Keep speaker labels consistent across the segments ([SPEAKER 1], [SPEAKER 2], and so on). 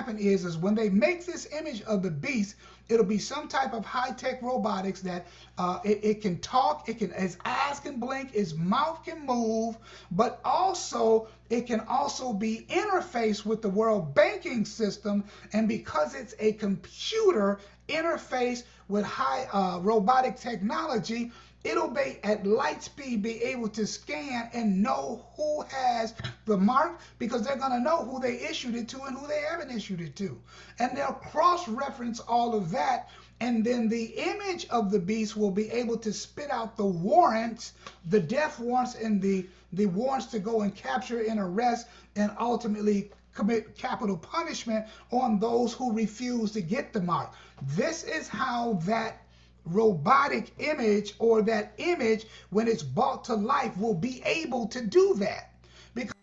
[SPEAKER 1] happen is, is when they make this image of the beast, it'll be some type of high-tech robotics that uh, it, it, can talk, it can, its eyes can blink, its mouth can move, but also it can also be interfaced with the world banking system. And because it's a computer interface with high uh, robotic technology, it'll be at light speed be able to scan and know who has the mark because they're going to know who they issued it to and who they haven't issued it to. And they'll cross-reference all of that and then the image of the beast will be able to spit out the warrants the death warrants and the the warrants to go and capture and arrest and ultimately commit capital punishment on those who refuse to get the mark. This is how that robotic image or that image when it's brought to life will be able to do that. Because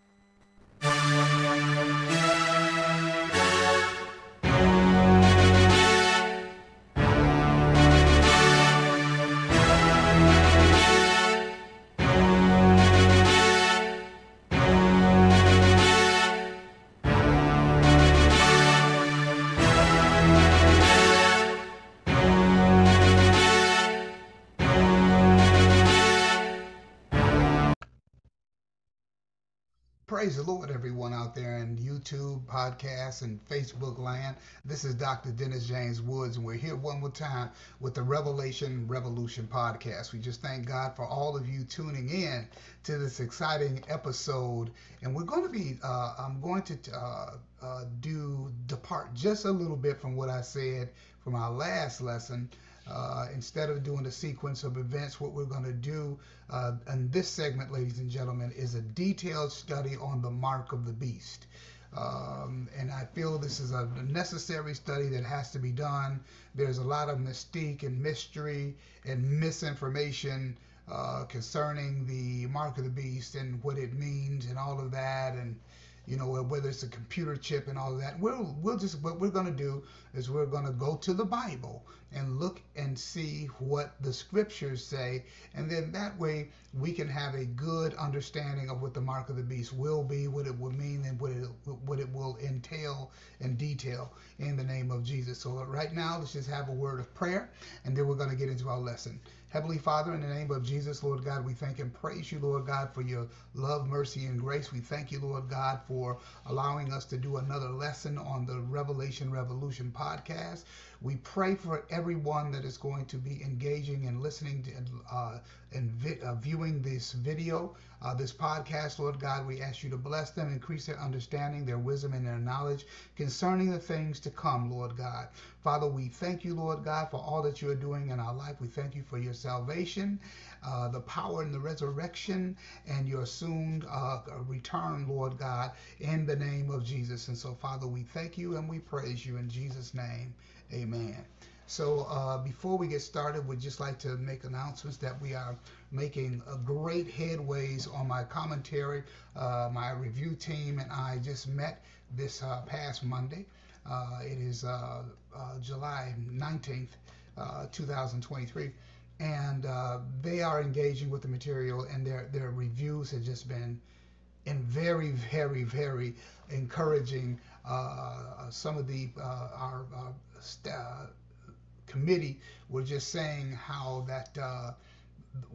[SPEAKER 1] Praise the Lord, everyone out there in YouTube, podcasts, and Facebook land. This is Dr. Dennis James Woods, and we're here one more time with the Revelation Revolution podcast. We just thank God for all of you tuning in to this exciting episode. And we're going to be, uh, I'm going to uh, uh, do depart just a little bit from what I said from our last lesson. Uh, instead of doing a sequence of events, what we're going to do uh, in this segment, ladies and gentlemen, is a detailed study on the mark of the beast. Um, and I feel this is a necessary study that has to be done. There's a lot of mystique and mystery and misinformation uh, concerning the mark of the beast and what it means and all of that. And you know, whether it's a computer chip and all of that. We'll we'll just what we're going to do is we're going to go to the Bible and look and see what the scriptures say, and then that way we can have a good understanding of what the mark of the beast will be, what it will mean, and what it what it will entail in detail in the name of Jesus. So right now, let's just have a word of prayer, and then we're going to get into our lesson. Heavenly Father, in the name of Jesus, Lord God, we thank and praise you, Lord God, for your love, mercy, and grace. We thank you, Lord God, for allowing us to do another lesson on the Revelation Revolution podcast. We pray for everyone that is going to be engaging and listening to, uh, and vi- uh, viewing this video, uh, this podcast, Lord God. We ask you to bless them, increase their understanding, their wisdom, and their knowledge concerning the things to come, Lord God. Father, we thank you, Lord God, for all that you are doing in our life. We thank you for your salvation, uh, the power and the resurrection, and your soon uh, return, Lord God, in the name of Jesus. And so, Father, we thank you and we praise you in Jesus' name. Amen. So uh, before we get started, we'd just like to make announcements that we are making a great headways on my commentary. Uh, my review team and I just met this uh, past Monday. Uh, it is uh, uh, July 19th, 2023. And they are engaging with the material, and their, their reviews have just been in very, very, very encouraging. some of the our committee were just saying how that uh,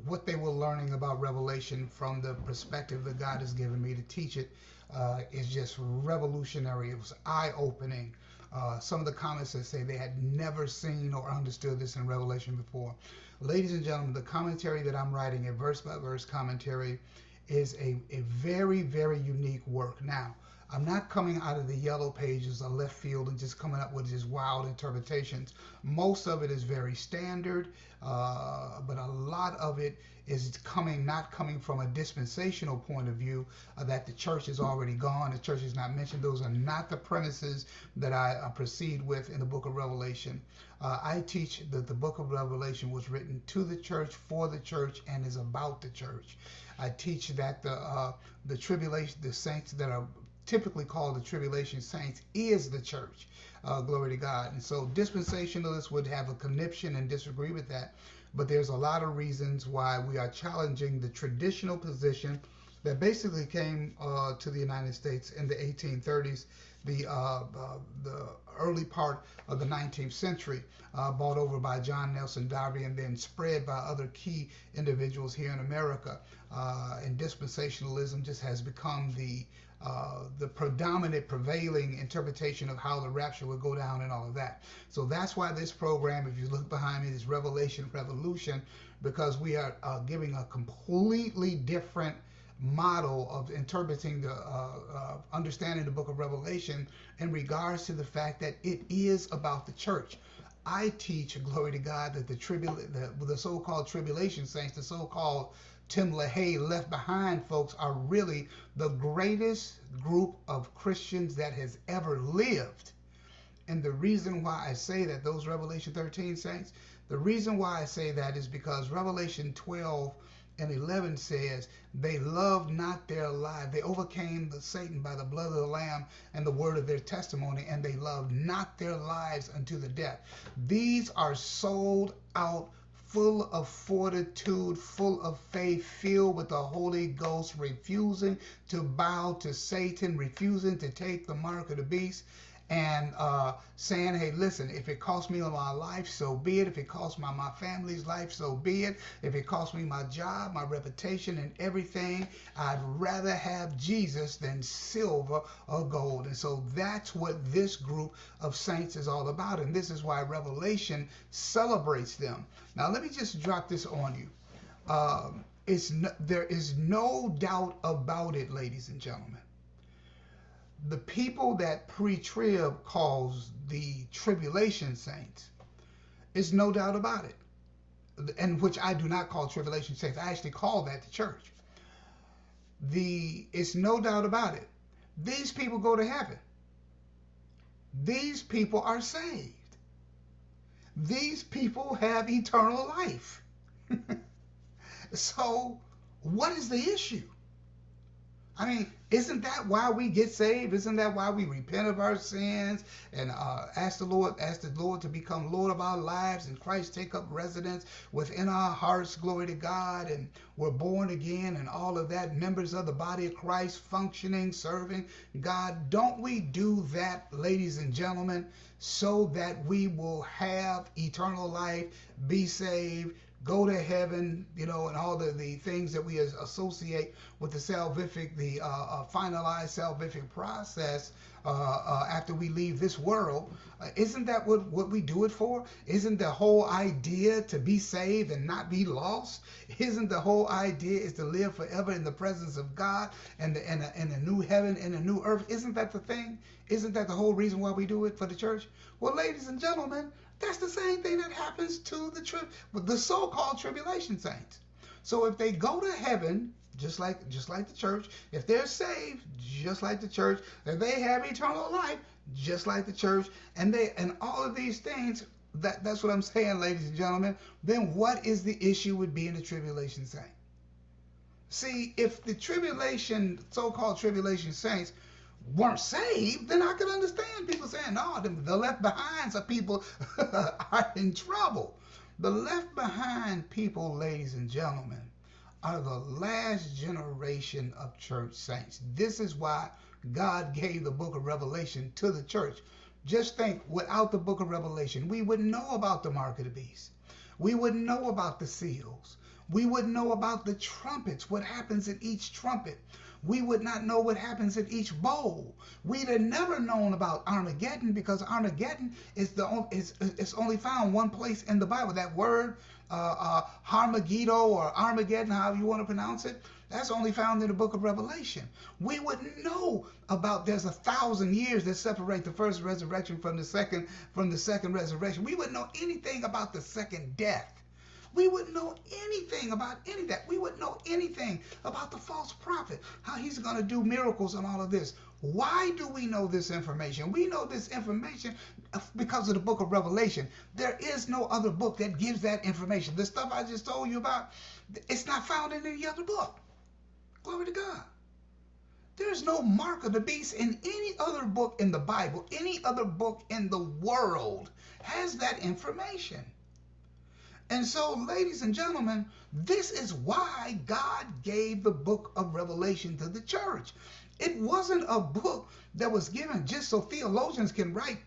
[SPEAKER 1] what they were learning about Revelation from the perspective that God has given me to teach it uh, is just revolutionary. It was eye opening. Uh, some of the comments that say they had never seen or understood this in Revelation before. Ladies and gentlemen, the commentary that I'm writing, a verse by verse commentary, is a, a very, very unique work. Now, I'm not coming out of the yellow pages or left field and just coming up with just wild interpretations. Most of it is very standard, uh, but a lot of it is coming not coming from a dispensational point of view uh, that the church is already gone, the church is not mentioned. Those are not the premises that I uh, proceed with in the book of Revelation. Uh, I teach that the book of Revelation was written to the church, for the church, and is about the church. I teach that the uh, the tribulation, the saints that are typically called the tribulation saints is the church. Uh, glory to God. And so dispensationalists would have a conniption and disagree with that. But there's a lot of reasons why we are challenging the traditional position that basically came uh, to the United States in the 1830s the uh, uh, the early part of the 19th century, uh, bought over by John Nelson Darby and then spread by other key individuals here in America. Uh, and dispensationalism just has become the uh, the predominant prevailing interpretation of how the rapture would go down and all of that. So that's why this program, if you look behind me, is Revelation Revolution, because we are uh, giving a completely different model of interpreting the uh, uh, understanding the book of revelation in regards to the fact that it is about the church i teach glory to god that the tribul the, the so-called tribulation saints the so-called tim lahaye left behind folks are really the greatest group of christians that has ever lived and the reason why i say that those revelation 13 saints the reason why i say that is because revelation 12 and 11 says, They loved not their life. They overcame the Satan by the blood of the Lamb and the word of their testimony, and they loved not their lives unto the death. These are sold out, full of fortitude, full of faith, filled with the Holy Ghost, refusing to bow to Satan, refusing to take the mark of the beast and uh, saying, hey, listen, if it costs me my life, so be it. If it costs my, my family's life, so be it. If it costs me my job, my reputation, and everything, I'd rather have Jesus than silver or gold. And so that's what this group of saints is all about. And this is why Revelation celebrates them. Now, let me just drop this on you. Um, it's no, there is no doubt about it, ladies and gentlemen the people that pre-trib calls the tribulation saints is no doubt about it. And which i do not call tribulation saints i actually call that the church. The it's no doubt about it. These people go to heaven. These people are saved. These people have eternal life. So what is the issue I mean, isn't that why we get saved? Isn't that why we repent of our sins and uh, ask the Lord, ask the Lord to become Lord of our lives and Christ take up residence within our hearts, glory to God, and we're born again and all of that, members of the body of Christ, functioning, serving God. Don't we do that, ladies and gentlemen, so that we will have eternal life, be saved, go to heaven, you know, and all the, the things that we associate with the salvific, the uh, uh, finalized salvific process uh, uh, after we leave this world. Uh, isn't that what, what we do it for? Isn't the whole idea to be saved and not be lost? Isn't the whole idea is to live forever in the presence of God and the, and, a, and a new heaven and a new earth? Isn't that the thing? Isn't that the whole reason why we do it for the church? Well, ladies and gentlemen, that's the same thing that happens to the the so-called tribulation saints. So if they go to heaven, just like just like the church, if they're saved, just like the church, if they have eternal life, just like the church, and they and all of these things, that that's what I'm saying, ladies and gentlemen. Then what is the issue with being a tribulation saint? See, if the tribulation, so-called tribulation saints, weren't saved, then I could understand people saying, no, the, the left behinds of people are in trouble. The left behind people, ladies and gentlemen, are the last generation of church saints. This is why God gave the book of Revelation to the church. Just think, without the book of Revelation, we wouldn't know about the mark of the beast. We wouldn't know about the seals. We wouldn't know about the trumpets, what happens in each trumpet we would not know what happens in each bowl. We'd have never known about Armageddon because Armageddon is the is it's only found one place in the Bible. That word, uh, uh, Harmageddo or Armageddon, however you want to pronounce it, that's only found in the book of Revelation. We wouldn't know about there's a thousand years that separate the first resurrection from the second from the second resurrection. We wouldn't know anything about the second death. We wouldn't know anything about any of that. We wouldn't know anything about the false prophet, how he's going to do miracles and all of this. Why do we know this information? We know this information because of the book of Revelation. There is no other book that gives that information. The stuff I just told you about, it's not found in any other book. Glory to God. There's no mark of the beast in any other book in the Bible, any other book in the world has that information. And so, ladies and gentlemen, this is why God gave the book of Revelation to the church. It wasn't a book that was given just so theologians can write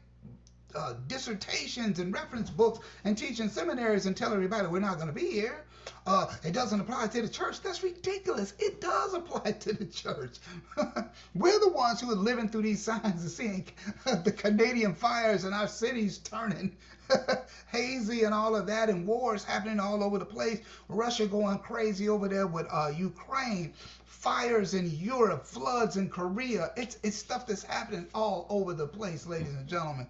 [SPEAKER 1] uh, dissertations and reference books and teach in seminaries and tell everybody we're not going to be here. Uh, it doesn't apply to the church. That's ridiculous. It does apply to the church. we're the ones who are living through these signs and seeing the Canadian fires in our cities turning hazy and all of that, and wars happening all over the place. Russia going crazy over there with uh, Ukraine, fires in Europe, floods in Korea. It's it's stuff that's happening all over the place, ladies and gentlemen.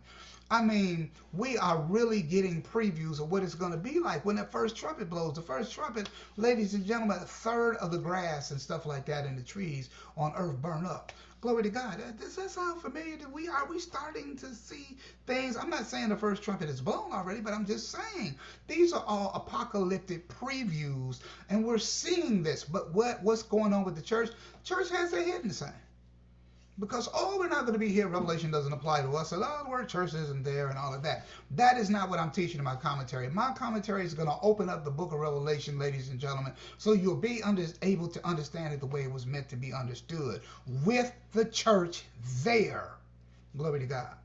[SPEAKER 1] I mean, we are really getting previews of what it's going to be like when that first trumpet blows. The first trumpet, ladies and gentlemen, a third of the grass and stuff like that in the trees on earth burn up. Glory to God. Does that sound familiar? To we are we starting to see things? I'm not saying the first trumpet is blown already, but I'm just saying these are all apocalyptic previews, and we're seeing this. But what what's going on with the church? Church has a hidden sand. Because, oh, we're not going to be here. Revelation doesn't apply to us. So, oh, the word church isn't there and all of that. That is not what I'm teaching in my commentary. My commentary is going to open up the book of Revelation, ladies and gentlemen, so you'll be under, able to understand it the way it was meant to be understood with the church there. Glory to God.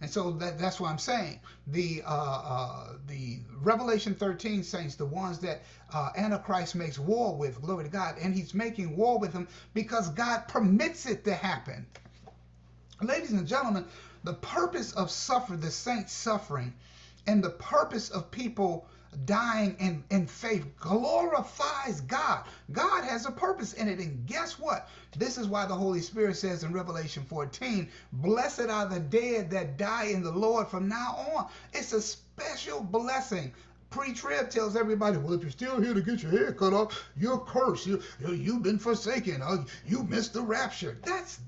[SPEAKER 1] And so that, that's what I'm saying. The uh, uh, the Revelation 13 saints, the ones that uh, Antichrist makes war with, glory to God, and he's making war with them because God permits it to happen. Ladies and gentlemen, the purpose of suffer, the saints suffering, and the purpose of people dying in, in faith glorifies God. God has a purpose in it. And guess what? This is why the Holy Spirit says in Revelation 14, Blessed are the dead that die in the Lord from now on. It's a special blessing. Pre-trib tells everybody, well, if you're still here to get your hair cut off, you're cursed. You, you've been forsaken. Uh, you missed the rapture. That's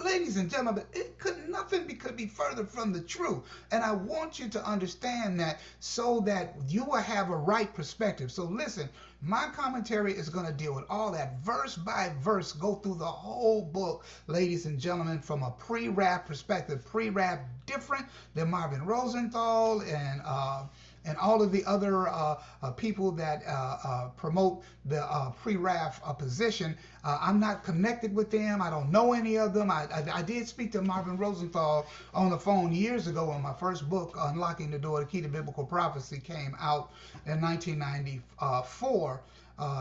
[SPEAKER 1] ladies and gentlemen, but it could nothing be, could be further from the truth. And I want you to understand that so that you will have a right perspective. So listen, my commentary is going to deal with all that verse by verse, go through the whole book, ladies and gentlemen, from a pre-wrath perspective. Pre-wrath different than Marvin Rosenthal and uh, and all of the other uh, uh, people that uh, uh promote the uh, pre-wrath uh, position. I'm not connected with them. I don't know any of them. I, I, I, did speak to Marvin Rosenthal on the phone years ago when my first book, Unlocking the Door, The Key to Biblical Prophecy, came out in 1994.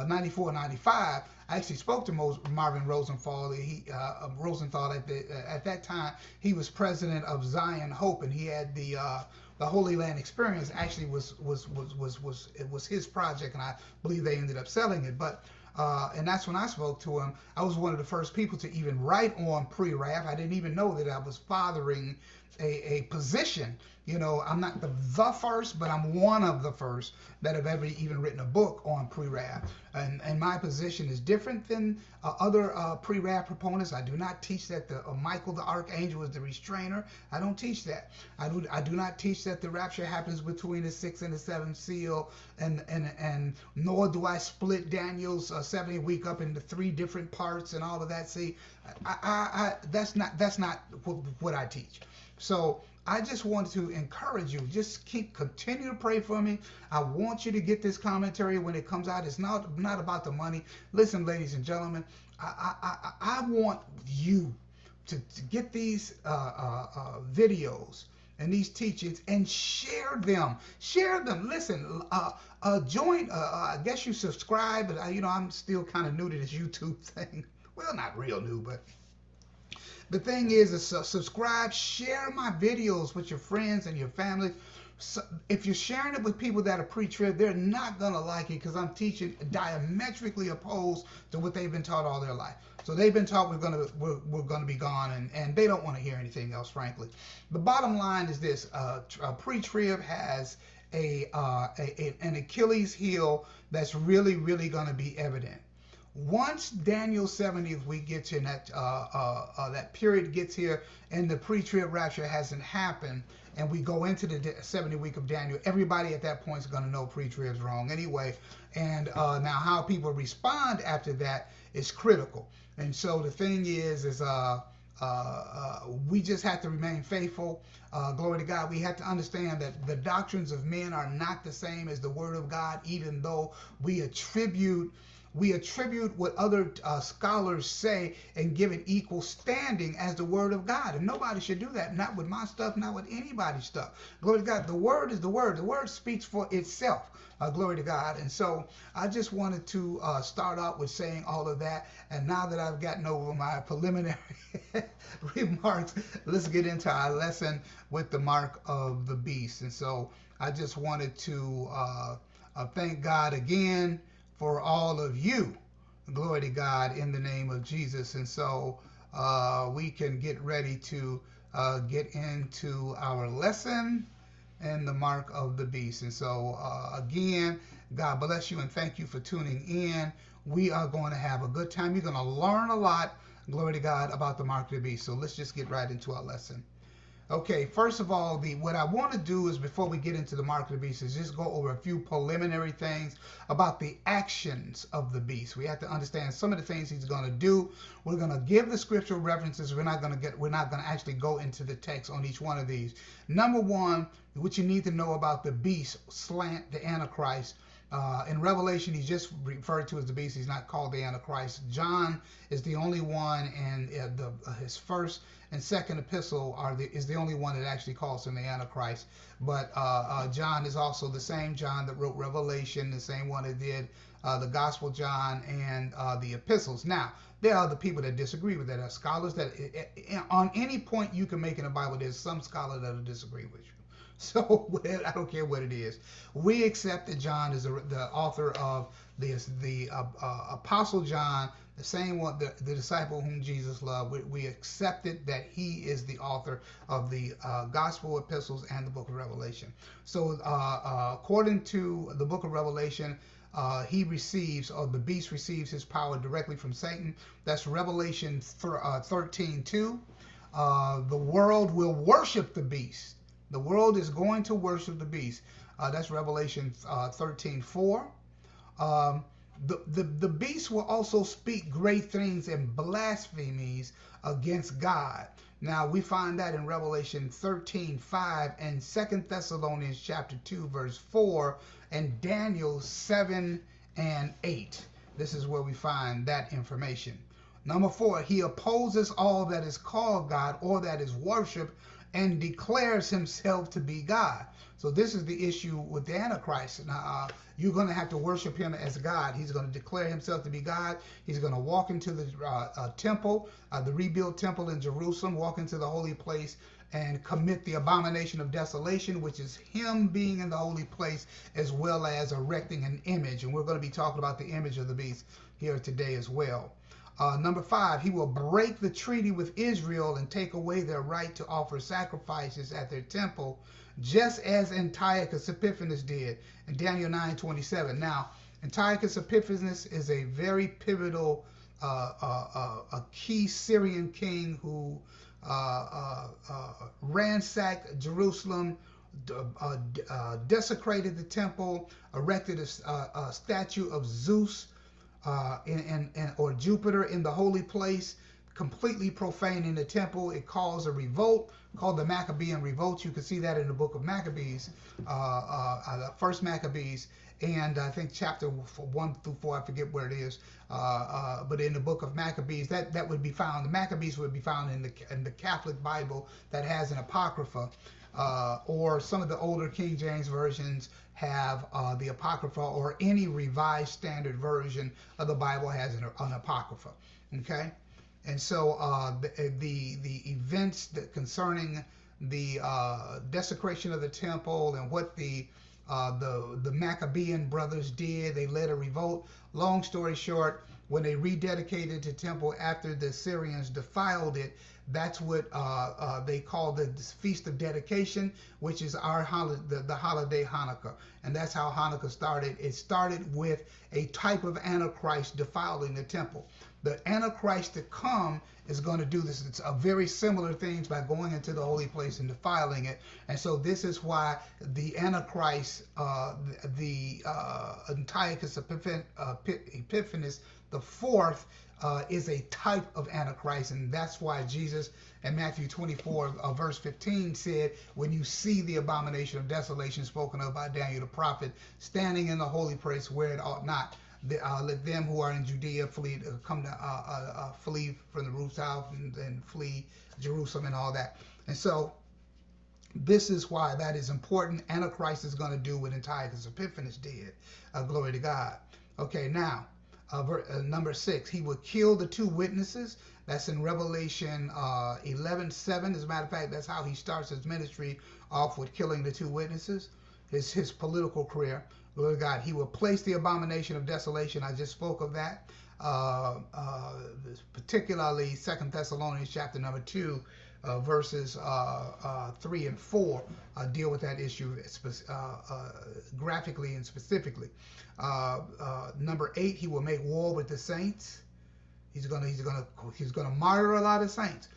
[SPEAKER 1] 94, 95. I actually spoke to Marvin Rosenthal. He uh, Rosenthal at, the, at that time he was president of Zion Hope, and he had the uh, the Holy Land Experience actually was was was was was it was his project, and I believe they ended up selling it. But uh, and that's when I spoke to him. I was one of the first people to even write on pre-wrath. I didn't even know that I was fathering a, a position. You know, I'm not the, the first, but I'm one of the first that have ever even written a book on pre-wrath. And, and my position is different than uh, other uh, pre-wrath proponents. I do not teach that the uh, Michael the Archangel is the restrainer. I don't teach that. I do, I do not teach that the rapture happens between the sixth and the seventh seal, and and and nor do I split Daniel's uh, 70 week up into three different parts and all of that. See, I, I, I that's not that's not what, what I teach. So I just want to encourage you. Just keep continue to pray for me. I want you to get this commentary when it comes out. It's not not about the money. Listen, ladies and gentlemen, I I, I want you to, to get these uh, uh, uh, videos and these teachings and share them. Share them. Listen, uh, uh, join. Uh, uh I guess you subscribe, but I, you know I'm still kind of new to this YouTube thing. Well, not real new, but the thing is, is subscribe, share my videos with your friends and your family. So if you're sharing it with people that are pre-trib, they're not gonna like it because I'm teaching diametrically opposed to what they've been taught all their life. So they've been taught we're gonna we're, we're gonna be gone, and, and they don't want to hear anything else, frankly. The bottom line is this: uh, pre-trib has a, uh, a, a an Achilles heel that's really really gonna be evident once Daniel's 70th week gets here, that uh, uh, uh, that period gets here, and the pre-trib rapture hasn't happened, and we go into the 70 week of Daniel, everybody at that point is going to know pre-trib's wrong anyway. And uh, now, how people respond after that is critical. And so the thing is, is uh, uh, we just have to remain faithful. glory to God. We have to understand that the doctrines of men are not the same as the Word of God, even though we attribute we attribute what other uh, scholars say and give it equal standing as the word of God. And nobody should do that. Not with my stuff, not with anybody's stuff. Glory to God. The word is the word. The word speaks for itself. Uh, glory to God. And so I just wanted to uh, start out with saying all of that. And now that I've gotten over my preliminary remarks, let's get into our lesson with the mark of the beast. And so I just wanted to uh, uh thank God again for all of you. Glory to God in the name of Jesus. And so uh, we can get ready to uh, get into our lesson and the mark of the beast. And so, uh, again, God bless you and thank you for tuning in. We are going to have a good time. You're going to learn a lot, glory to God, about the mark of the beast. So let's just get right into our lesson. Okay, first of all, the what I want to do is before we get into the mark of the beast is just go over a few preliminary things about the actions of the beast. We have to understand some of the things he's going to do. We're going to give the scriptural references. We're not going to get we're not going to actually go into the text on each one of these. Number one, what you need to know about the beast, slant the antichrist. Uh, in Revelation, he's just referred to as the beast. He's not called the Antichrist. John is the only one, and uh, the, uh, his first and second epistle are the, is the only one that actually calls him the Antichrist. But uh, uh, John is also the same John that wrote Revelation, the same one that did uh, the Gospel John and the epistles. Now, there are the people that disagree with that. There are scholars that, on any point you can make in the Bible, there's some scholar that'll disagree with you. So I don't care what it is. We accept that John is the, the author of this, the uh, uh, Apostle John, the same one, the, the disciple whom Jesus loved. We, we accepted that he is the author of the uh, Gospel epistles and the Book of Revelation. So uh, uh, according to the Book of Revelation, uh, he receives, or the beast receives his power directly from Satan. That's Revelation th- 13 2. the world will worship the beast the world is going to worship the beast. Uh, that's Revelation uh, 13 4. Um, the, the, the beast will also speak great things and blasphemies against God. Now we find that in Revelation 13 5 and Second Thessalonians chapter 2, verse 4, and Daniel 7 and 8. This is where we find that information. Number four, he opposes all that is called God or that is worship and declares himself to be God. So this is the issue with the Antichrist. Now, uh, you're going to have to worship him as God. He's going to declare himself to be God. He's going to walk into the uh, uh, temple, uh, the rebuilt temple in Jerusalem, walk into the holy place and commit the abomination of desolation, which is him being in the holy place as well as erecting an image. And we're going to be talking about the image of the beast here today as well. Uh, number five, he will break the treaty with Israel and take away their right to offer sacrifices at their temple, just as Antiochus Epiphanes did in Daniel 9:27. Now, Antiochus Epiphanes is a very pivotal, uh, uh, uh a key Syrian king who uh, uh, ransacked Jerusalem, desecrated the temple, erected a, a statue of Zeus in, in, in, or Jupiter in the holy place, completely profaning the temple. It caused a revolt called the Maccabean Revolt. You can see that in the book of Maccabees, uh, uh, uh the first Maccabees, and I think chapter one through four, I forget where it is, uh, uh, but in the book of Maccabees, that, that would be found, the Maccabees would be found in the, in the Catholic Bible that has an Apocrypha. Uh, or some of the older King James versions have uh, the Apocrypha, or any revised standard version of the Bible has an, an Apocrypha. Okay, and so uh, the, the, the events that concerning the uh, desecration of the temple and what the uh, the the Maccabean brothers did, they led a revolt. Long story short, when they rededicated the temple after the Syrians defiled it, that's what uh, uh, they call the Feast of Dedication, which is our holiday, the, the, holiday Hanukkah. And that's how Hanukkah started. It started with a type of Antichrist defiling the temple. The Antichrist to come is going to do this. It's a very similar things by going into the holy place and defiling it. And so this is why the Antichrist, uh, the, uh, Antiochus uh, Epiphanes the fourth, uh, is a type of Antichrist, and that's why Jesus in Matthew 24, uh, verse 15 said, When you see the abomination of desolation spoken of by Daniel the prophet standing in the holy place where it ought not, the, uh, let them who are in Judea flee, uh, come to uh, uh, flee from the rooftops and, and flee Jerusalem and all that. And so this is why that is important. Antichrist is going to do what Antiochus Epiphanes did. Uh, glory to God. Okay, now, uh, uh, number six, he would kill the two witnesses. That's in Revelation uh, 11 7. As a matter of fact, that's how he starts his ministry off with killing the two witnesses, his, his political career. Glory to God. He will place the abomination of desolation. I just spoke of that. Uh, uh, particularly Second Thessalonians chapter number 2 uh, verses uh, uh, 3 and 4 uh, deal with that issue graphically and specifically. number 8, he will make war with the saints. He's gonna he's gonna he's gonna martyr a lot of saints,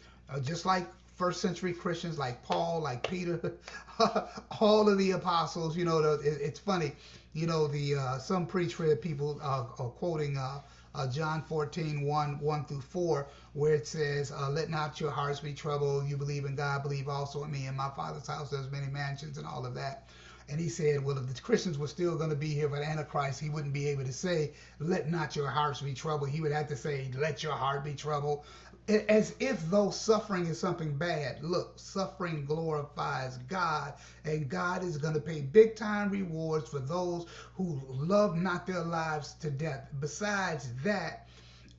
[SPEAKER 1] just like first century Christians, like Paul, like Peter, all of the apostles. You know, it's funny. You know, the some pre-trib people are quoting uh, John 14, 1, 1 through 4, where it says, uh, Let not your hearts be troubled. You believe in God, believe also in me. In my Father's house, there's many mansions and all of that. And he said, Well, if the Christians were still going to be here for Antichrist, he wouldn't be able to say, Let not your hearts be troubled. He would have to say, Let your heart be troubled as if though suffering is something bad. Look, suffering glorifies God, and God is going to pay big time rewards for those who love not their lives to death. Besides that,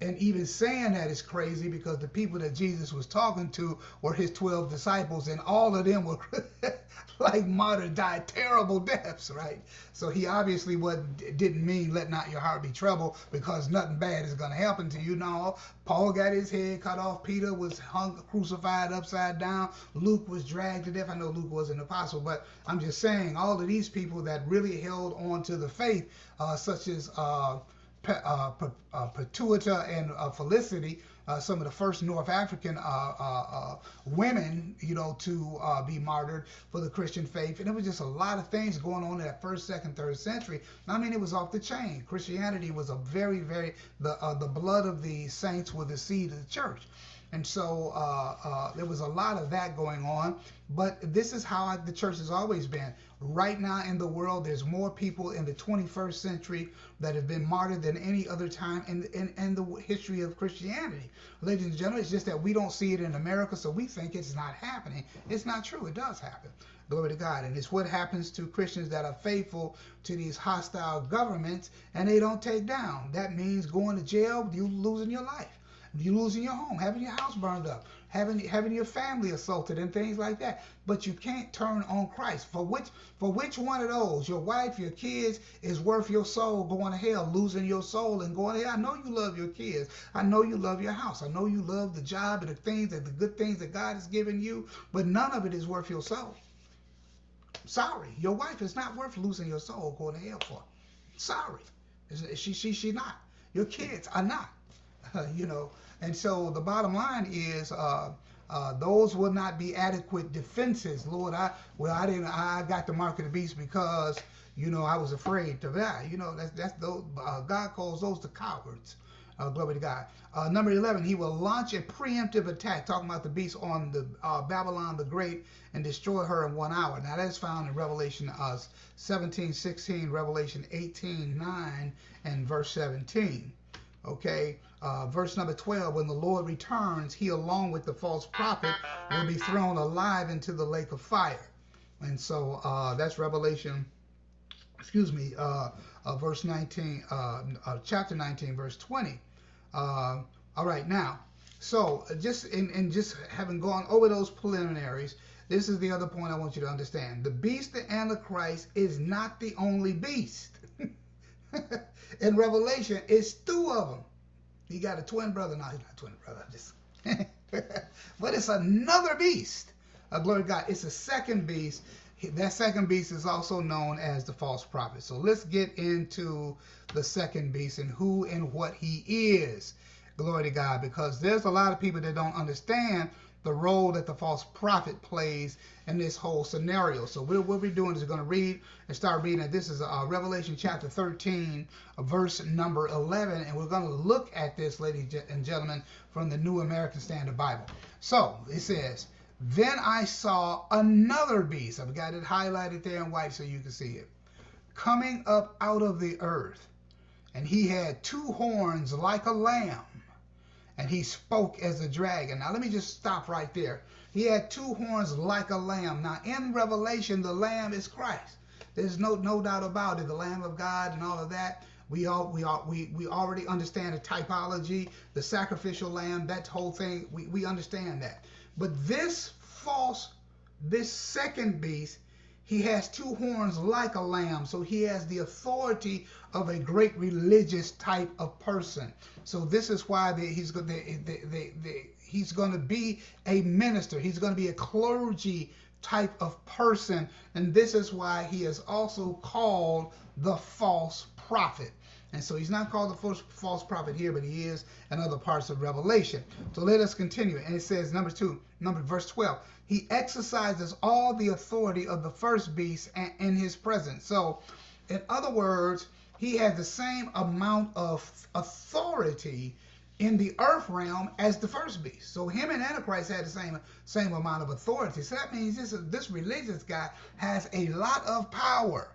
[SPEAKER 1] and even saying that is crazy because the people that Jesus was talking to were his 12 disciples, and all of them were like martyred, died terrible deaths, right? So he obviously wasn't, didn't mean let not your heart be troubled because nothing bad is going to happen to you. No, Paul got his head cut off. Peter was hung, crucified upside down. Luke was dragged to death. I know Luke was an apostle, but I'm just saying all of these people that really held on to the faith, uh, such as uh, uh, uh, and uh, Felicity, uh, some of the first North African uh, uh, women, you know, to be martyred for the Christian faith. And it was just a lot of things going on in that first, second, third century. I mean, it was off the chain. Christianity was a very, very, the, the blood of the saints were the seed of the church. And so uh, uh, there was a lot of that going on. But this is how the church has always been. Right now in the world, there's more people in the 21st century that have been martyred than any other time in, in, in the history of Christianity. Ladies and gentlemen, it's just that we don't see it in America, so we think it's not happening. It's not true. It does happen. Glory to God. And it's what happens to Christians that are faithful to these hostile governments and they don't take down. That means going to jail, you losing your life you losing your home, having your house burned up, having having your family assaulted and things like that. But you can't turn on Christ. For which for which one of those, your wife, your kids, is worth your soul going to hell, losing your soul and going to hell? I know you love your kids. I know you love your house. I know you love the job and the things and the good things that God has given you, but none of it is worth your soul. Sorry, your wife is not worth losing your soul going to hell for. Sorry, she she she not. Your kids are not. you know, and so the bottom line is uh, uh, those will not be adequate defenses. Lord, I well, I didn't. I got the mark of the beast because you know I was afraid to die. You know that's that's those. Uh, God calls those the cowards. Uh, glory to God. Uh, number 11, he will launch a preemptive attack, talking about the beast on the uh, Babylon the Great and destroy her in one hour. Now, that is found in Revelation uh, 17, 16, Revelation 18, 9, and verse 17. Okay, uh, verse number 12 when the Lord returns, he along with the false prophet will be thrown alive into the lake of fire. And so uh, that's Revelation, excuse me, uh, uh verse 19, uh, uh, chapter 19, verse 20. all right, now, so just in, in just having gone over those preliminaries, this is the other point I want you to understand. The beast, and the Antichrist, is not the only beast. in Revelation, it's two of them. He got a twin brother. No, he's not a twin brother. Just, but it's another beast. Uh, glory to God. It's a second beast. That second beast is also known as the false prophet. So let's get into the second beast and who and what he is. Glory to God. Because there's a lot of people that don't understand the role that the false prophet plays in this whole scenario. So what we'll be doing is we're going to read and start reading. This is uh, Revelation chapter 13, verse number 11, and we're going to look at this, ladies and gentlemen, from the New American Standard Bible. So it says, Then I saw another beast. I've got it highlighted there in white so you can see it. Coming up out of the earth and he had two horns like a lamb, and he spoke as a dragon. Now, let me just stop right there. He had two horns like a lamb. Now, in Revelation, the lamb is Christ. There's no no doubt about it. The Lamb of God and all of that. We all we all we, we already understand the typology, the sacrificial lamb, that whole thing. We, we understand that. But this false, this second beast, he has two horns like a lamb. So he has the authority of a great religious type of person. So this is why they, he's going they, he's going to be a minister. He's going to be a clergy type of person. And this is why he is also called the false prophet. And so he's not called the false, false prophet here, but he is in other parts of Revelation. So let us continue. And it says, number two, number verse 12, he exercises all the authority of the first beast in his presence. So, in other words, he had the same amount of authority in the earth realm as the first beast. So him and Antichrist had the same same amount of authority. So that means this this religious guy has a lot of power.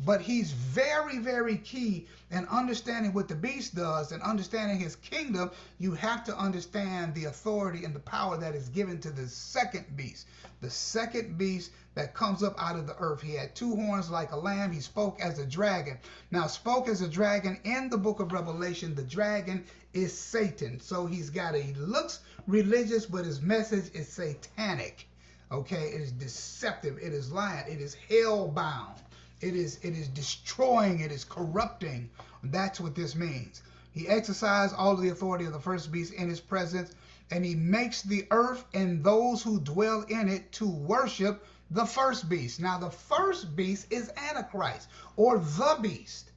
[SPEAKER 1] But he's very, very key in understanding what the beast does and understanding his kingdom. You have to understand the authority and the power that is given to the second beast. The second beast that comes up out of the earth. He had two horns like a lamb. He spoke as a dragon. Now, spoke as a dragon in the book of Revelation. The dragon is Satan. So he's got a, he looks religious, but his message is satanic. Okay, it is deceptive. It is lying. It is hell bound. It is it is destroying, it is corrupting. That's what this means. He exercised all the authority of the first beast in his presence, and he makes the earth and those who dwell in it to worship the first beast. Now the first beast is Antichrist or the beast.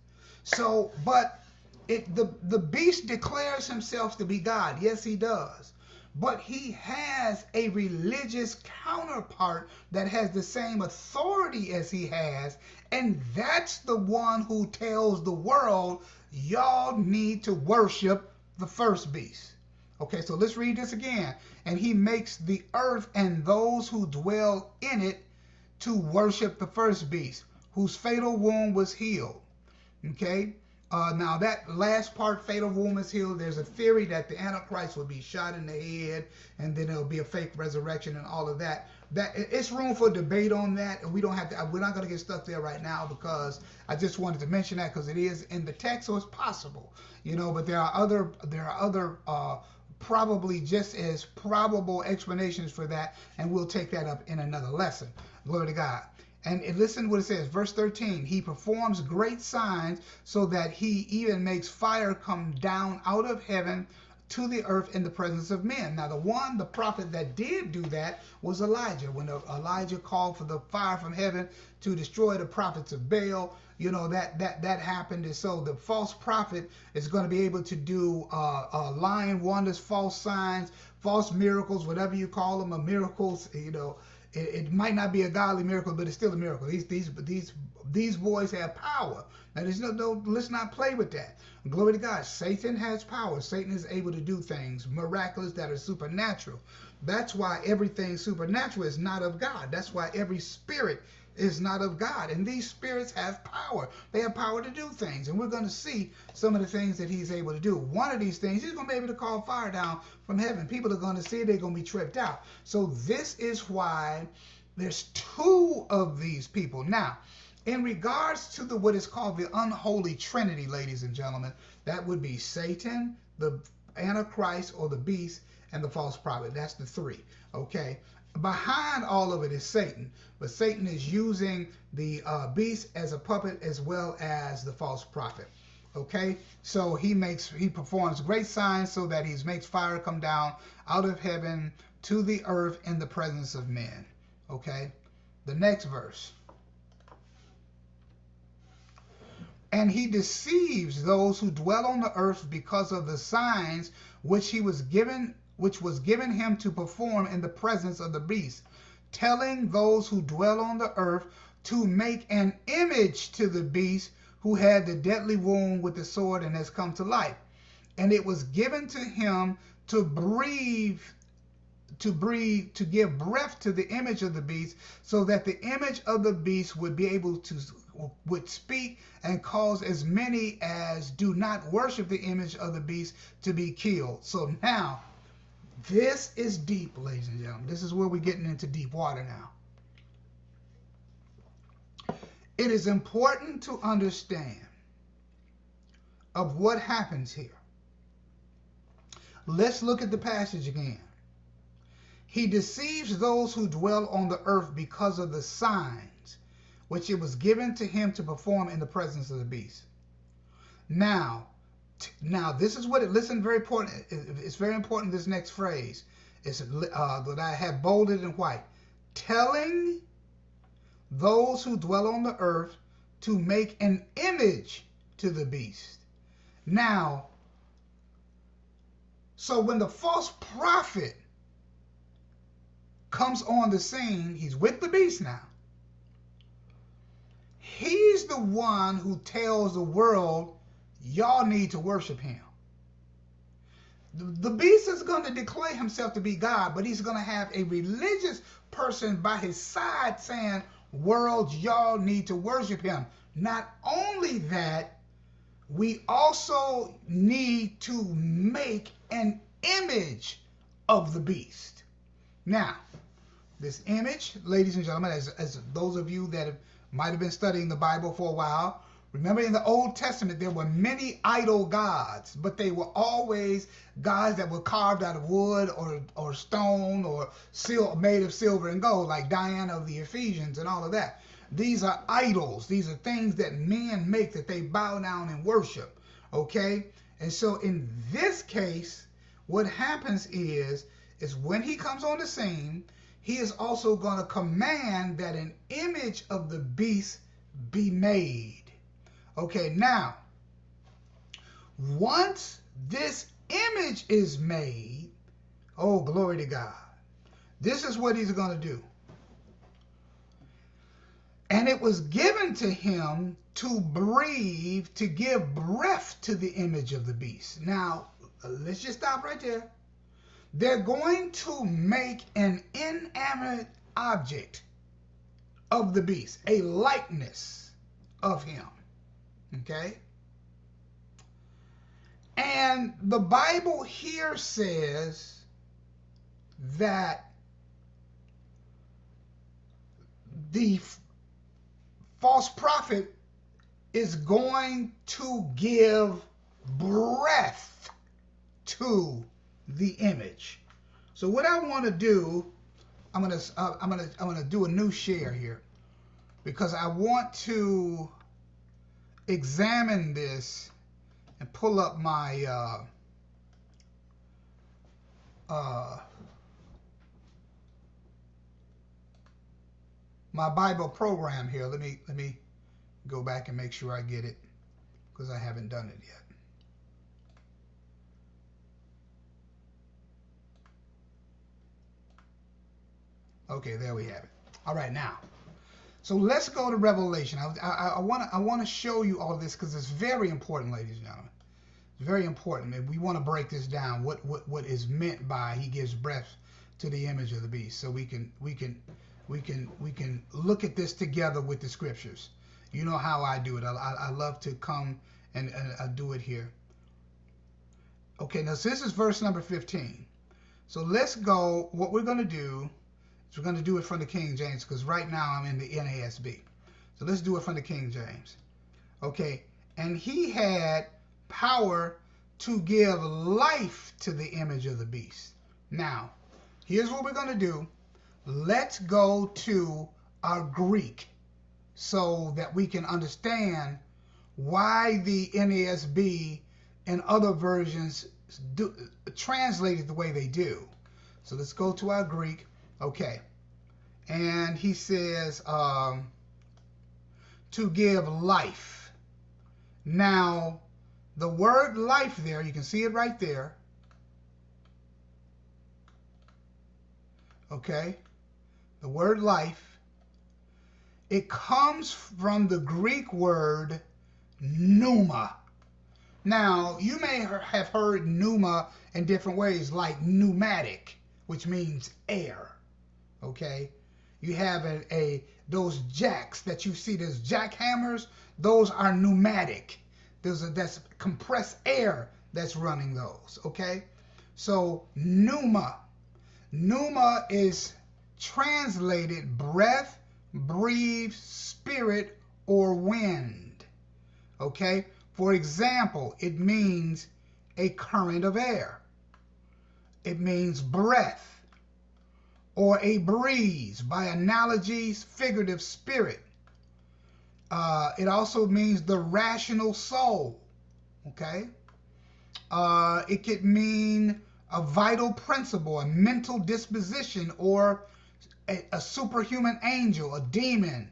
[SPEAKER 1] So, but it the the beast declares himself to be God. Yes, he does but he has a religious counterpart that has the same authority as he has. And that's the one who tells the world, y'all need to worship the first beast. Okay, so let's read this again. And he makes the earth and those who dwell in it to worship the first beast, whose fatal wound was healed. Okay, uh, now that last part, fatal wound is healed. There's a theory that the Antichrist will be shot in the head, and then there'll be a fake resurrection and all of that. That it's room for debate on that, and we don't have to. We're not going to get stuck there right now because I just wanted to mention that because it is in the text, so it's possible, you know. But there are other there are other uh, probably just as probable explanations for that, and we'll take that up in another lesson. Glory to God. And listen to what it says, verse 13. He performs great signs so that he even makes fire come down out of heaven to the earth in the presence of men. Now, the one, the prophet that did do that was Elijah. When Elijah called for the fire from heaven to destroy the prophets of Baal, you know that that that happened. And so the false prophet is going to be able to do uh, uh, lying wonders, false signs, false miracles, whatever you call them, miracles. You know, it, it, might not be a godly miracle, but it's still a miracle. These these these these boys have power. Now there's no, no let's not play with that. Glory to God. Satan has power. Satan is able to do things miraculous that are supernatural. That's why everything supernatural is not of God. That's why every spirit is not of God. And these spirits have power. They have power to do things. And we're going to see some of the things that he's able to do. One of these things, he's going to be able to call fire down from heaven. People are going to see it, they're going to be tripped out. So this is why there's two of these people. Now, in regards to the what is called the unholy trinity, ladies and gentlemen, that would be Satan, the Antichrist or the beast, and the false prophet. That's the three. Okay behind all of it is Satan, but Satan is using the uh, beast as a puppet as well as the false prophet. Okay, so he makes he performs great signs so that he makes fire come down out of heaven to the earth in the presence of men. Okay, the next verse. And he deceives those who dwell on the earth because of the signs which he was given which was given him to perform in the presence of the beast, telling those who dwell on the earth to make an image to the beast who had the deadly wound with the sword and has come to life. And it was given to him to breathe to breathe to give breath to the image of the beast so that the image of the beast would be able to would speak and cause as many as do not worship the image of the beast to be killed so now this is deep ladies and gentlemen. This is where we're getting into deep water now. It is important to understand of what happens here. Let's look at the passage again. He deceives those who dwell on the earth because of the signs which it was given to him to perform in the presence of the beast. Now, now this is what it. Listen, very important. It's very important. This next phrase is uh, that I have bolded in white, telling those who dwell on the earth to make an image to the beast. Now, so when the false prophet comes on the scene. He's with the beast now. He's the one who tells the world, y'all need to worship him. The, beast is going to declare himself to be God, but he's going to have a religious person by his side saying, world, y'all need to worship him. Not only that, we also need to make an image of the beast. Now, this image, ladies and gentlemen, as, as those of you that have, might have been studying the Bible for a while, remember in the Old Testament there were many idol gods, but they were always gods that were carved out of wood or, or stone or sil- made of silver and gold, like Diana of the Ephesians and all of that. These are idols. These are things that men make that they bow down and worship. Okay? And so in this case, what happens is, is when he comes on the scene, he is also going to command that an image of the beast be made. Okay, now, once this image is made, oh, glory to God, this is what he's going to do. And it was given to him to breathe, to give breath to the image of the beast. Now, let's just stop right there. They're going to make an inanimate object of the beast, a likeness of him. Okay? And the Bible here says that the false prophet is going to give breath to the image. So what I want to do, I'm gonna uh, I'm gonna I'm gonna do a new share here because I want to examine this and pull up my uh, uh, my Bible program here. Let me let me go back and make sure I get it because I haven't done it yet. Okay, there we have it. All right, now. So let's go to Revelation. I want to I, I want to show you all this because it's very important, ladies and gentlemen. It's very important. And we want to break this down. What what what is meant by He gives breath to the image of the beast, so we can we can we can we can look at this together with the scriptures. You know how I do it. I, I, I love to come and, and I do it here. Okay, now so this is verse number 15. So let's go. What we're going to do so we're going to do it from the King James because right now I'm in the NASB. So let's do it from the King James. Okay. And he had power to give life to the image of the beast. Now, here's what we're going to do. Let's go to our Greek so that we can understand why the NASB and other versions do, translate it the way they do. So let's go to our Greek Okay. And he says, um, to give life. Now, the word life there, you can see it right there. Okay. The word life. It comes from the Greek word pneuma. Now, you may have heard pneuma in different ways, like pneumatic which means air. Okay? You have a, a those jacks that you see, those jackhammers, those are pneumatic. There's a that's compressed air that's running those. Okay? So pneuma. Pneuma is translated breath, breathe, spirit, or wind. Okay? For example, it means a current of air. It means breath or a breeze, by analogies, figurative spirit. Uh, it also means the rational soul. Okay? Uh, it could mean a vital principle, a mental disposition, or a, a superhuman angel, a demon,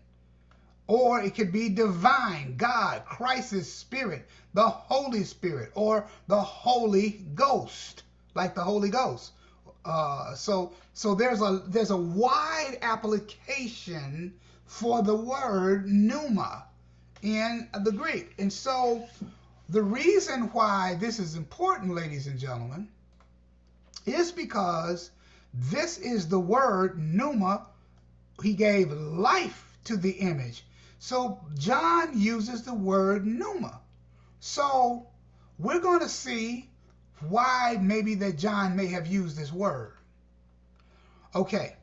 [SPEAKER 1] or it could be divine, God, Christ's Spirit, the Holy Spirit, or the Holy Ghost, like the Holy Ghost. Uh, so, so there's a there's a wide application for the word pneuma in the Greek, and so the reason why this is important, ladies and gentlemen, is because this is the word pneuma. He gave life to the image. So John uses the word pneuma. So we're going to see why maybe that John may have used this word. Okay,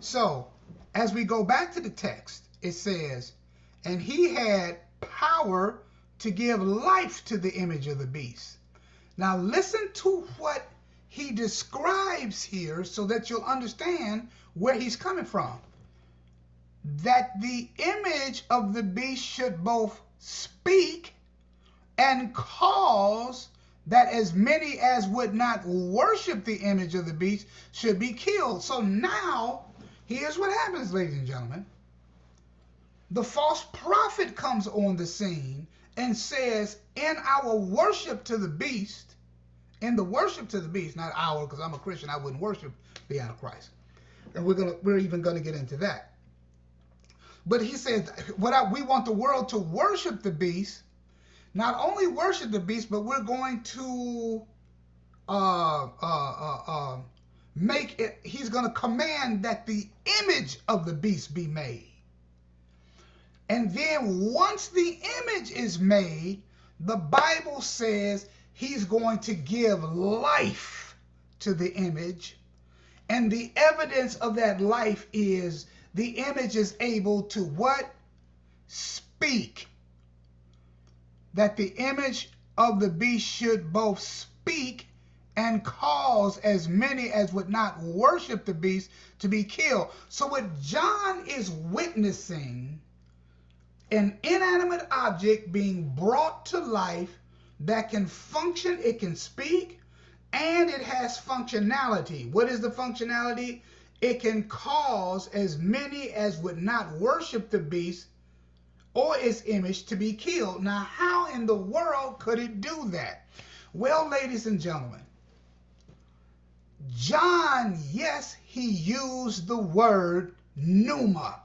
[SPEAKER 1] so as we go back to the text, it says, and he had power to give life to the image of the beast. Now listen to what he describes here so that you'll understand where he's coming from that the image of the beast should both speak and cause that as many as would not worship the image of the beast should be killed. So now, here's what happens, ladies and gentlemen. The false prophet comes on the scene and says, in our worship to the beast, in the worship to the beast, not our, because I'm a Christian, I wouldn't worship the Antichrist. And we're gonna we're even gonna get into that. But he says, what I, we want the world to worship the beast, not only worship the beast, but we're going to uh, uh, uh, uh make it, he's going to command that the image of the beast be made. And then once the image is made, the Bible says he's going to give life to the image. And the evidence of that life is the image is able to what? Speak. That the image of the beast should both speak and cause as many as would not worship the beast to be killed. So what John is witnessing an inanimate object being brought to life that can function, it can speak, and it has functionality. What is the functionality? it can cause as many as would not worship the beast or its image to be killed. Now, how in the world could it do that? Well, ladies and gentlemen, John, yes, he used the word pneuma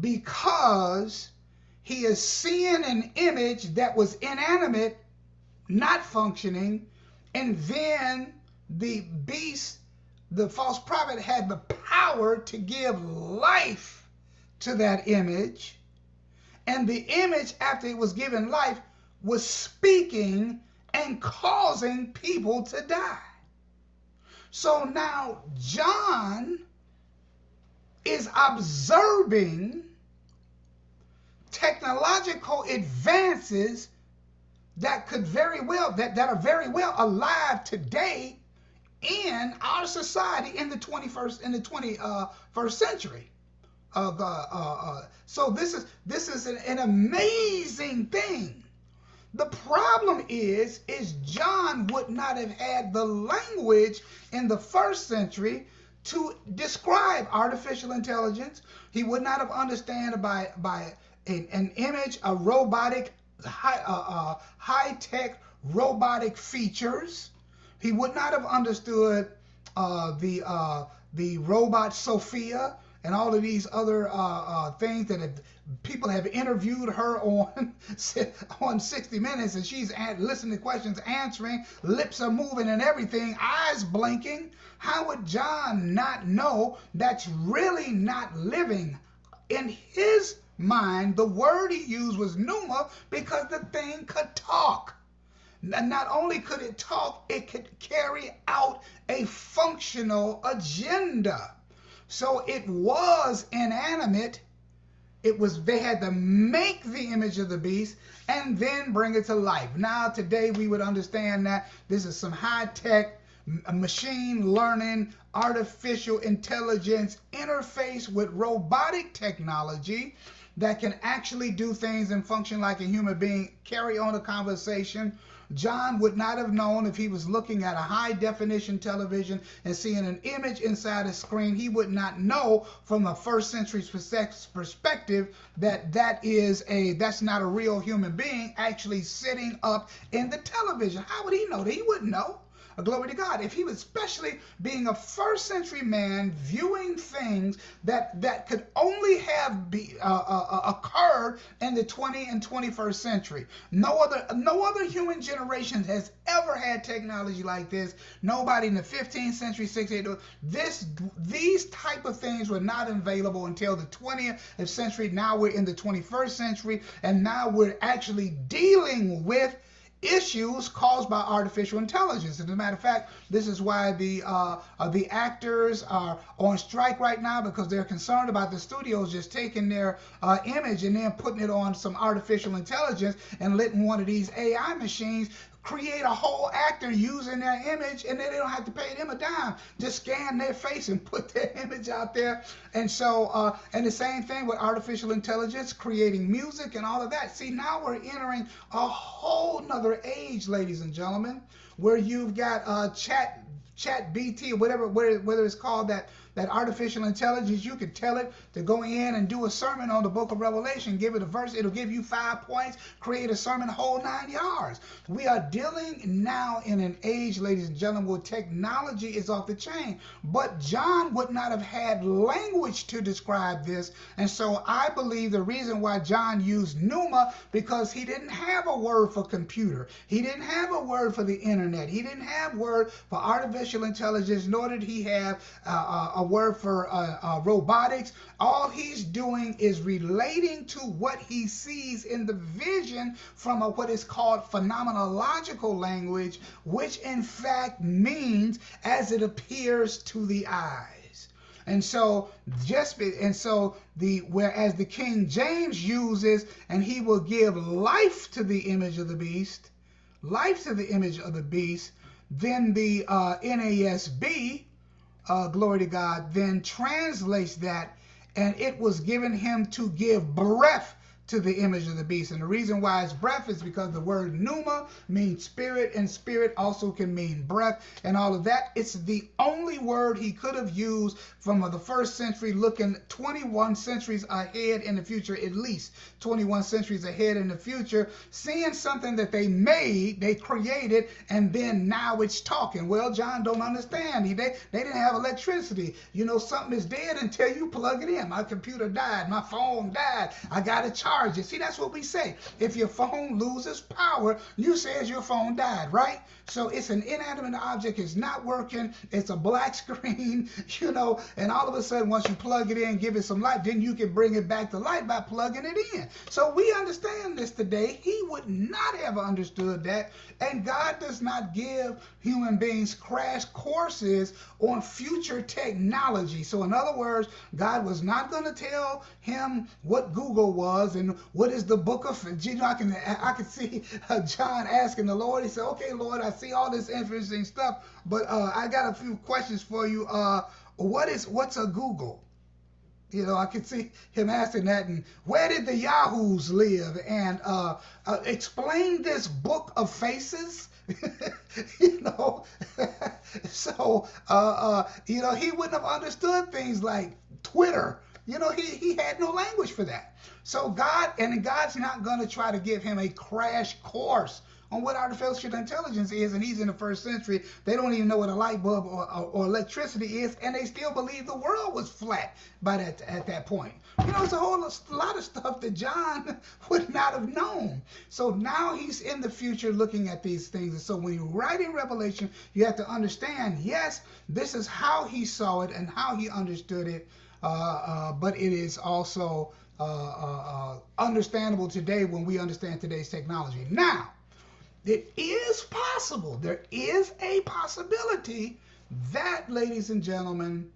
[SPEAKER 1] because he is seeing an image that was inanimate, not functioning, and then the beast the false prophet had the power to give life to that image. And the image, after it was given life, was speaking and causing people to die. So now John is observing technological advances that could very well that, that are very well alive today in our society in the 21st in the 21st uh, century. Of, uh, uh, uh, so this is this is an, an amazing thing. The problem is, is John would not have had the language in the first century to describe artificial intelligence. He would not have understood by by an, an image, a robotic, high, uh, uh, high tech robotic features. He would not have understood uh, the uh, the robot Sophia and all of these other uh, uh, things that have, people have interviewed her on on 60 Minutes, and she's at, listening to questions, answering, lips are moving, and everything, eyes blinking. How would John not know that's really not living in his mind? The word he used was pneuma because the thing could talk. Not only could it talk, it could carry out a functional agenda. So it was inanimate. It was they had to make the image of the beast and then bring it to life. Now today we would understand that this is some high-tech machine learning, artificial intelligence interface with robotic technology that can actually do things and function like a human being, carry on a conversation, John would not have known if he was looking at a high definition television and seeing an image inside a screen. He would not know from a first century perspective that that is a that's not a real human being actually sitting up in the television. How would he know? He wouldn't know. Glory to God. If he was especially being a first century man viewing things that that could only have be uh, uh, uh occurred in the 20 and 21st century. No other no other human generation has ever had technology like this. Nobody in the 15th century, 16th, this these type of things were not available until the 20th century. Now we're in the 21st century, and now we're actually dealing with issues caused by artificial intelligence. And as a matter of fact, this is why the uh, uh, the actors are on strike right now because they're concerned about the studios just taking their uh, image and then putting it on some artificial intelligence and letting one of these AI machines create a whole actor using their image and then they don't have to pay them a dime. Just scan their face and put their image out there. And so uh, and the same thing with artificial intelligence creating music and all of that. See now we're entering a whole nother age ladies and gentlemen where you've got uh, chat chat bt whatever whether it's called that that artificial intelligence, you could tell it to go in and do a sermon on the book of Revelation, give it a verse, it'll give you five points, create a sermon, whole nine yards. We are dealing now in an age, ladies and gentlemen, where technology is off the chain. But John would not have had language to describe this. And so I believe the reason why John used pneuma, because he didn't have a word for computer. He didn't have a word for the internet. He didn't have word for artificial intelligence, nor did he have uh, a word for uh, uh, robotics. All he's doing is relating to what he sees in the vision from a, what is called phenomenological language, which in fact means as it appears to the eyes. And so just and so the whereas the King James uses and he will give life to the image of the beast, life to the image of the beast, then the uh, NASB uh, glory to God, then translates that, and it was given him to give breath to the image of the beast. And the reason why it's breath is because the word pneuma means spirit, and spirit also can mean breath and all of that. It's the only word he could have used from the first century, looking 21 centuries ahead in the future, at least 21 centuries ahead in the future, seeing something that they made, they created, and then now it's talking. Well, John don't understand. He, they, they didn't have electricity. You know, something is dead until you plug it in. My computer died. My phone died. I got to charge charge it. See, that's what we say. If your phone loses power, you says your phone died, right? So it's an inanimate object. It's not working. It's a black screen, you know, and all of a sudden, once you plug it in, give it some light, then you can bring it back to life by plugging it in. So we understand this today. He would not have understood that. And God does not give human beings crash courses on future technology. So in other words, God was not going to tell him what Google was and what is the book of you know I can I can see John asking the Lord. He said, "Okay, Lord, I see all this interesting stuff, but uh, I got a few questions for you. Uh, what is what's a Google?" You know, I can see him asking that, and where did the Yahoos live? And uh, uh, explain this book of faces. you know, so uh, uh, you know he wouldn't have understood things like Twitter. You know, he he had no language for that. So God, and God's not going to try to give him a crash course on what artificial intelligence is, and he's in the first century. They don't even know what a light bulb or, or, or electricity is, and they still believe the world was flat by that at that point. You know, it's a whole lot of stuff that John would not have known. So now he's in the future looking at these things. And so when you're writing Revelation, you have to understand, yes, this is how he saw it and how he understood it, uh, uh, but it is also uh, uh, uh, understandable today when we understand today's technology. Now, it is possible, there is a possibility that, ladies and gentlemen,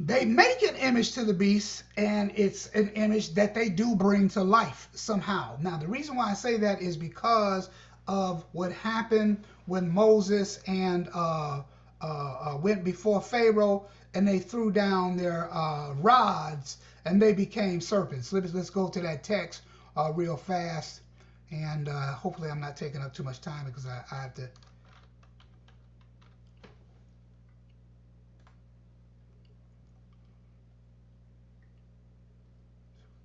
[SPEAKER 1] they make an image to the beast and it's an image that they do bring to life somehow. Now, the reason why I say that is because of what happened when Moses and uh, uh, uh, went before Pharaoh and they threw down their uh, rods and they became serpents. Let's, let's go to that text uh, real fast. And uh, hopefully I'm not taking up too much time because I, I have to.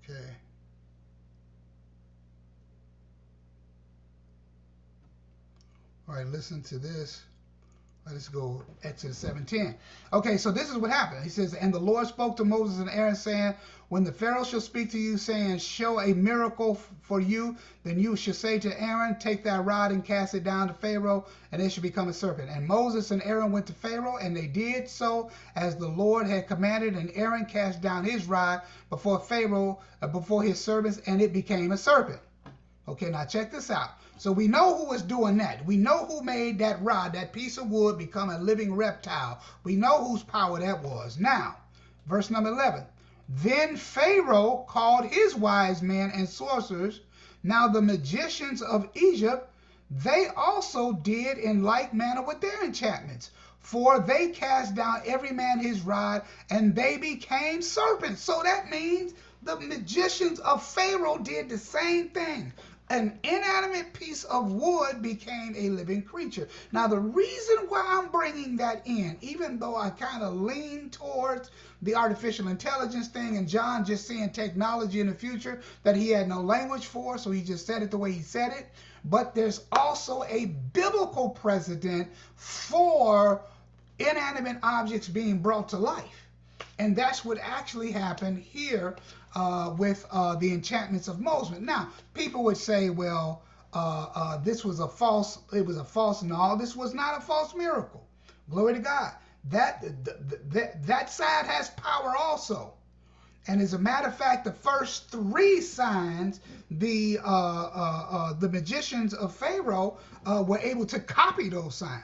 [SPEAKER 1] Okay. All right, listen to this. Let's go Exodus 7:10. Okay, so this is what happened. He says, And the Lord spoke to Moses and Aaron, saying, When the Pharaoh shall speak to you, saying, Show a miracle for you, then you shall say to Aaron, Take thy rod and cast it down to Pharaoh, and it shall become a serpent. And Moses and Aaron went to Pharaoh, and they did so as the Lord had commanded, and Aaron cast down his rod before Pharaoh, uh, before his servants, and it became a serpent. Okay, now check this out. So we know who was doing that. We know who made that rod, that piece of wood, become a living reptile. We know whose power that was. Now, verse number 11. Then Pharaoh called his wise men and sorcerers. Now the magicians of Egypt, they also did in like manner with their enchantments. For they cast down every man his rod, and they became serpents. So that means the magicians of Pharaoh did the same thing an inanimate piece of wood became a living creature. Now, the reason why I'm bringing that in, even though I kind of lean towards the artificial intelligence thing and John just seeing technology in the future that he had no language for, so he just said it the way he said it, but there's also a biblical precedent for inanimate objects being brought to life. And that's what actually happened here uh, with uh, the enchantments of Moses. Now, people would say, well, uh, uh, this was a false, it was a false, no, this was not a false miracle. Glory to God. That, that, that side has power also. And as a matter of fact, the first three signs, the uh, uh, uh, the magicians of Pharaoh uh, were able to copy those signs.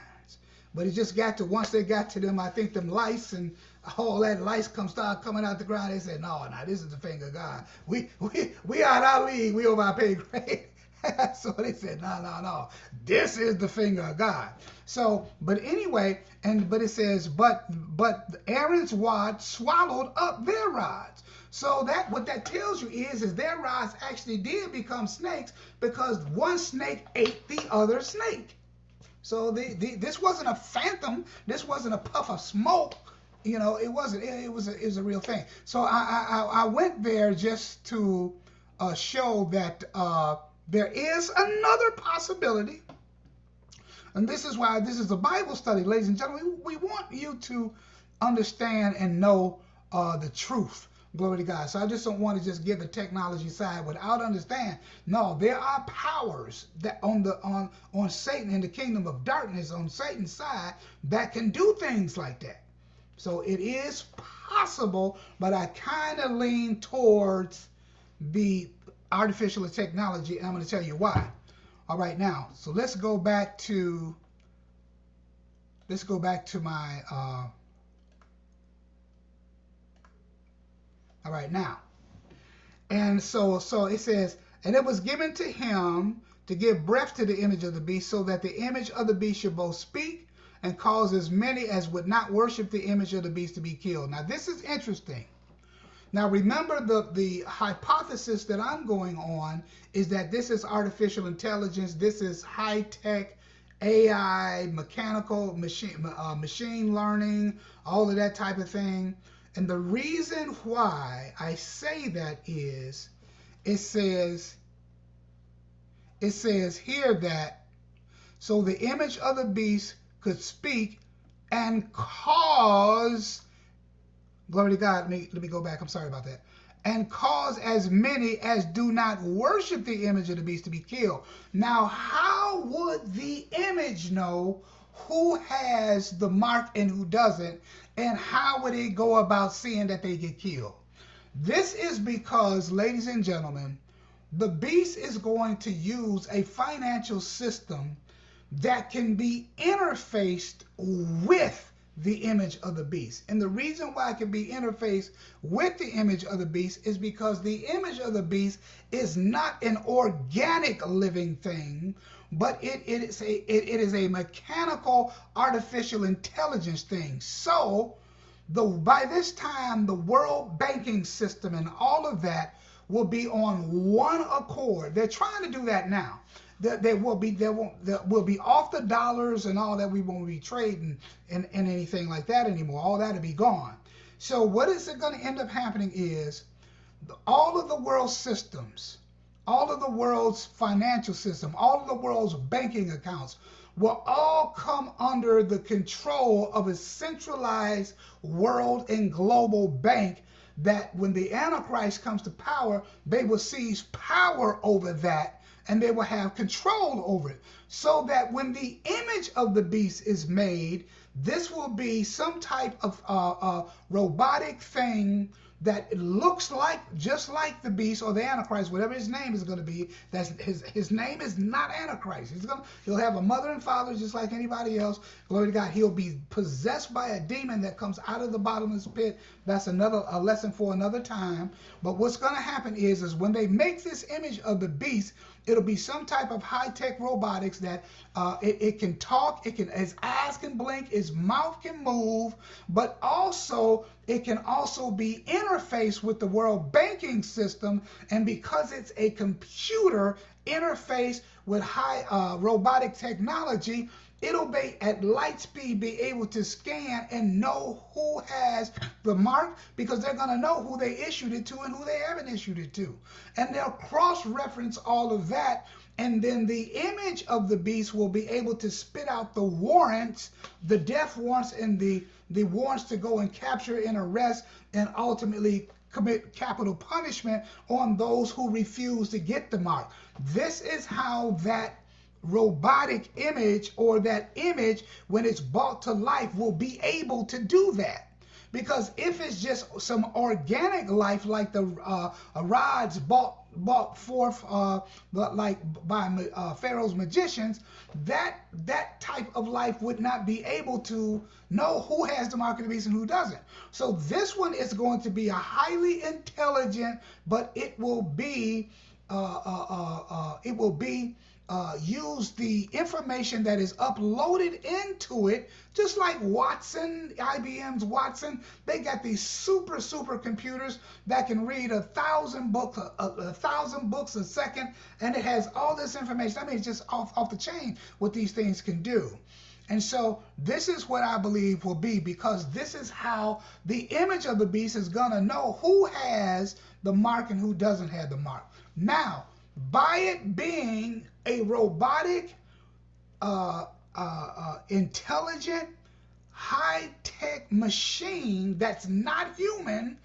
[SPEAKER 1] But it just got to once they got to them, I think them lice and all that lights come start coming out the ground. They said, no, no, this is the finger of God. We we we out our league. We over our pay grade. so they said, no, no, no. This is the finger of God. So, but anyway, and but it says, but but Aaron's rod swallowed up their rods. So that what that tells you is, is their rods actually did become snakes because one snake ate the other snake. So the, the, this wasn't a phantom. This wasn't a puff of smoke you know, it wasn't. It, it was a, it was a real thing. So I I, I went there just to uh, show that uh, there is another possibility, and this is why this is a Bible study, ladies and gentlemen. We, we want you to understand and know uh, the truth. Glory to God. So I just don't want to just give the technology side without understand. No, there are powers that on the on on Satan in the kingdom of darkness on Satan's side that can do things like that. So it is possible, but I kind of lean towards the artificial technology, and I'm going to tell you why. All right, now, so let's go back to let's go back to my uh, all right now and so so it says and it was given to him to give breath to the image of the beast so that the image of the beast should both speak and cause as many as would not worship the image of the beast to be killed. Now, this is interesting. Now, remember the, the hypothesis that I'm going on is that this is artificial intelligence, this is high tech AI, mechanical, machine, uh, machine learning, all of that type of thing. And the reason why I say that is it says, it says here that so the image of the beast could speak and cause glory to God. Let me let me go back. I'm sorry about that. And cause as many as do not worship the image of the beast to be killed. Now, how would the image know who has the mark and who doesn't? And how would it go about seeing that they get killed? This is because, ladies and gentlemen, the beast is going to use a financial system that can be interfaced with the image of the beast. And the reason why it can be interfaced with the image of the beast is because the image of the beast is not an organic living thing, but it, it is a it, it is a mechanical artificial intelligence thing. So the by this time the world banking system and all of that will be on one accord. They're trying to do that now that there will be there won't that will be off the dollars and all that we won't be trading and, and anything like that anymore. All that'll be gone. So what is it going to end up happening is all of the world's systems, all of the world's financial system, all of the world's banking accounts will all come under the control of a centralized world and global bank that when the Antichrist comes to power, they will seize power over that and they will have control over it. So that when the image of the beast is made, this will be some type of uh, uh, robotic thing that looks like just like the beast or the antichrist whatever his name is going to be. That's his his name is not antichrist. He's going he'll have a mother and father just like anybody else. Glory to god he'll be possessed by a demon that comes out of the bottomless pit. That's another a lesson for another time. But what's going to happen is is when they make this image of the beast it'll be some type of high-tech robotics that uh, it, it, can talk it can its eyes can blink its mouth can move but also it can also be interfaced with the world banking system. And because it's a computer interface with high uh, robotic technology it'll be at light speed be able to scan and know who has the mark because they're going to know who they issued it to and who they haven't issued it to. And they'll cross reference all of that and then the image of the beast will be able to spit out the warrants the death warrants and the the warrants to go and capture and arrest and ultimately commit capital punishment on those who refuse to get the mark. This is how that robotic image or that image when it's brought to life will be able to do that because if it's just some organic life like the uh, rods bought brought forth uh, like by uh, Pharaoh's magicians, that that type of life would not be able to know who has the mark of the beast and who doesn't. So this one is going to be a highly intelligent, but it will be uh, uh, uh, uh it will be uh, use the information that is uploaded into it, just like Watson, IBM's Watson. They got these super, super computers that can read a thousand books, a, a, thousand books a second, and it has all this information. I mean, it's just off, off the chain what these things can do. And so this is what I believe will be because this is how the image of the beast is going to know who has the mark and who doesn't have the mark. Now, by it being a robotic, uh, uh, uh, intelligent, high tech machine that's not human,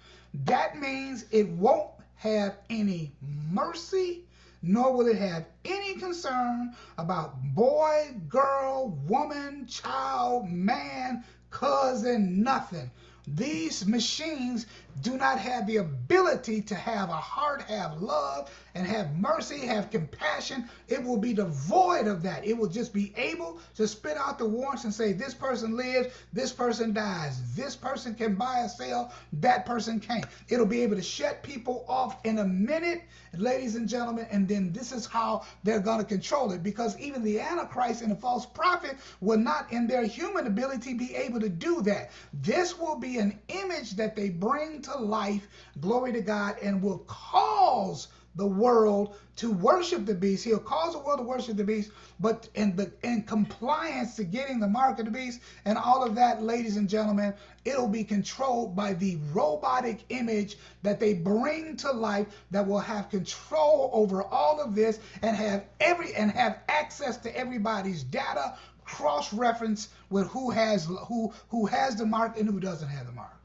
[SPEAKER 1] that means it won't have any mercy, nor will it have any concern about boy, girl, woman, child, man, cousin, nothing. These machines do not have the ability to have a heart, have love, and have mercy, have compassion. It will be devoid of that. It will just be able to spit out the warrants and say, this person lives, this person dies, this person can buy or sell, that person can't. It'll be able to shut people off in a minute, ladies and gentlemen, and then this is how they're going to control it because even the Antichrist and the false prophet will not, in their human ability, be able to do that. This will be an image that they bring to life, glory to God, and will cause the world to worship the beast. He'll cause the world to worship the beast, but in the in compliance to getting the mark of the beast and all of that, ladies and gentlemen, it'll be controlled by the robotic image that they bring to life that will have control over all of this and have every and have access to everybody's data, cross-reference with who has who who has the mark and who doesn't have the mark.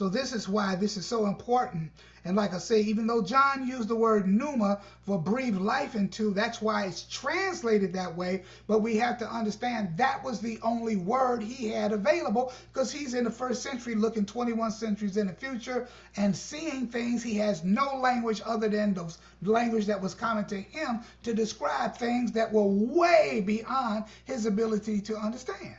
[SPEAKER 1] So this is why this is so important. And like I say, even though John used the word pneuma for breathe life into, that's why it's translated that way. But we have to understand that was the only word he had available because he's in the first century looking 21 centuries in the future and seeing things. He has no language other than the language that was common to him to describe things that were way beyond his ability to understand.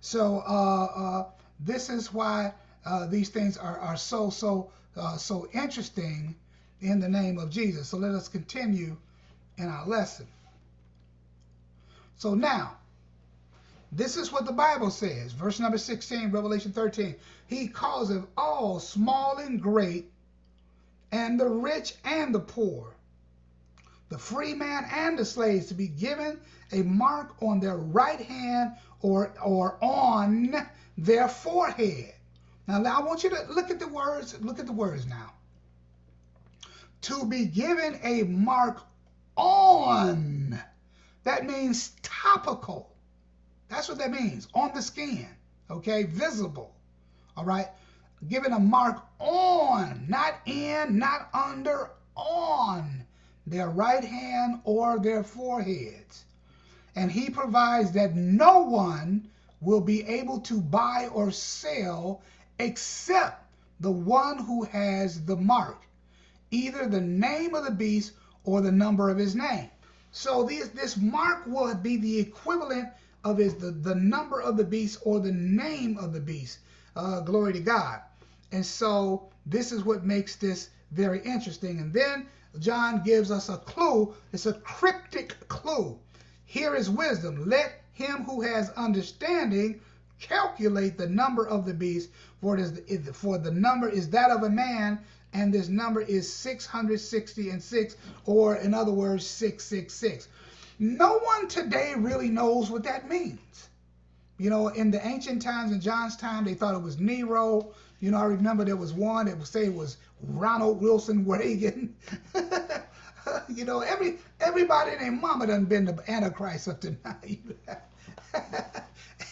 [SPEAKER 1] So uh, uh, this is why uh, these things are, are so, so, uh, so interesting in the name of Jesus. So let us continue in our lesson. So now, this is what the Bible says. Verse number 16, Revelation 13. He causeth all, small and great, and the rich and the poor, the free man and the slaves to be given a mark on their right hand or, or on their forehead now, I want you to look at the words. Look at the words now. To be given a mark on. That means topical. That's what that means. On the skin. Okay, visible. All right. Given a mark on, not in, not under, on their right hand or their foreheads. And he provides that no one will be able to buy or sell except the one who has the mark, either the name of the beast or the number of his name. So this, this mark will be the equivalent of his the, the number of the beast or the name of the beast. Uh, glory to God. And so this is what makes this very interesting. And then John gives us a clue. It's a cryptic clue. Here is wisdom. Let him who has understanding calculate the number of the beast, for it is for the number is that of a man, and this number is 660 and 6, or in other words, 666. No one today really knows what that means. You know, in the ancient times, in John's time, they thought it was Nero. You know, I remember there was one that would say it was Ronald Wilson Reagan. you know, every everybody their mama done been the Antichrist up to now.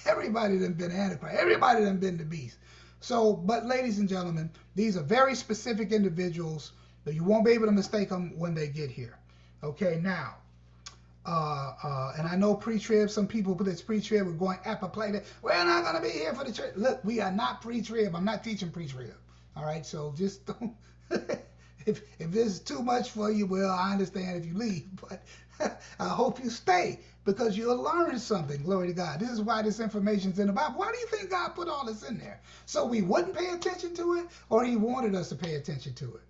[SPEAKER 1] Everybody done been Antichrist. Everybody done been the beast. So, but ladies and gentlemen, these are very specific individuals that you won't be able to mistake them when they get here. Okay, now, uh, uh, and I know pre-trib, some people put this pre-trib, we're going apoplectic. We're not going to be here for the church. Look, we are not pre-trib. I'm not teaching pre-trib. All right, so just don't. if if this is too much for you, well, I understand if you leave, but I hope you stay because you'll learn something. Glory to God. This is why this information's in the Bible. Why do you think God put all this in there? So we wouldn't pay attention to it, or He wanted us to pay attention to it?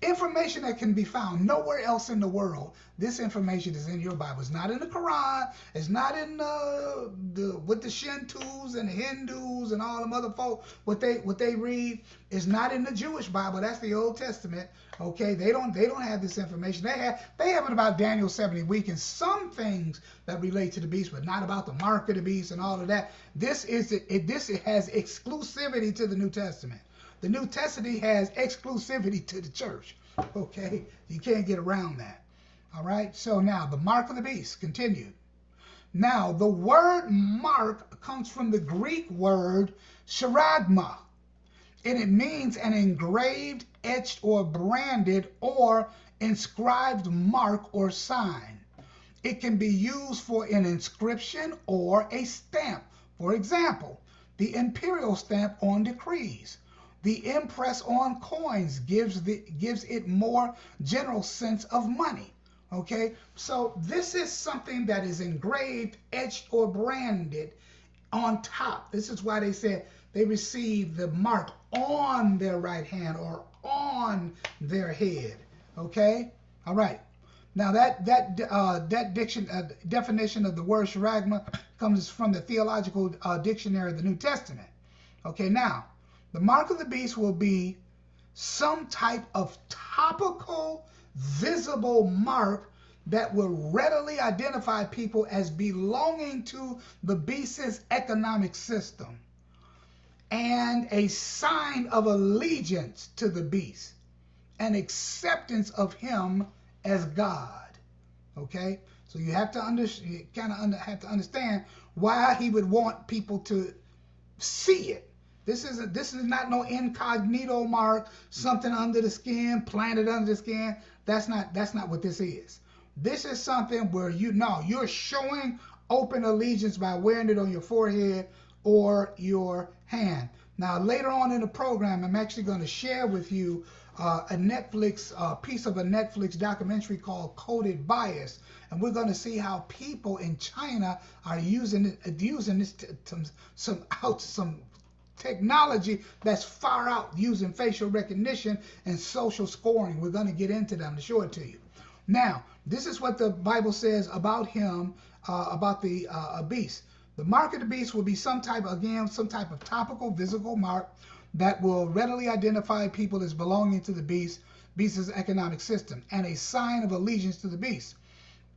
[SPEAKER 1] Information that can be found nowhere else in the world. This information is in your Bible. It's not in the Quran. It's not in uh, the with the Shintos and the Hindus and all them other folk. What they what they read is not in the Jewish Bible. That's the Old Testament. Okay, they don't they don't have this information. They have they have it about Daniel 70 week and some things that relate to the beast, but not about the mark of the beast and all of that. This is it. This has exclusivity to the New Testament. The New Testament has exclusivity to the church. Okay? You can't get around that. All right? So now, the mark of the beast, continued. Now, the word mark comes from the Greek word charagma, and it means an engraved, etched, or branded, or inscribed mark or sign. It can be used for an inscription or a stamp. For example, the imperial stamp on decrees the impress on coins gives the gives it more general sense of money. Okay, so this is something that is engraved, etched, or branded on top. This is why they said they receive the mark on their right hand or on their head. Okay, all right. Now that that uh, that diction uh, definition of the word charagma comes from the theological uh, dictionary of the New Testament. Okay, now the mark of the beast will be some type of topical, visible mark that will readily identify people as belonging to the beast's economic system and a sign of allegiance to the beast and acceptance of him as God. Okay? So you have to understand, kind of under, have to understand why he would want people to see it. This is a, this is not no incognito mark, something under the skin, planted under the skin. That's not that's not what this is. This is something where you know you're showing open allegiance by wearing it on your forehead or your hand. Now later on in the program, I'm actually going to share with you uh, a Netflix uh, piece of a Netflix documentary called Coded Bias, and we're going to see how people in China are using it, using this to, to some out some technology that's far out using facial recognition and social scoring. We're going to get into them to show it to you. Now, this is what the Bible says about him, uh, about the uh, beast. The mark of the beast will be some type, again, some type of topical, visible mark that will readily identify people as belonging to the beast, beast's economic system, and a sign of allegiance to the beast,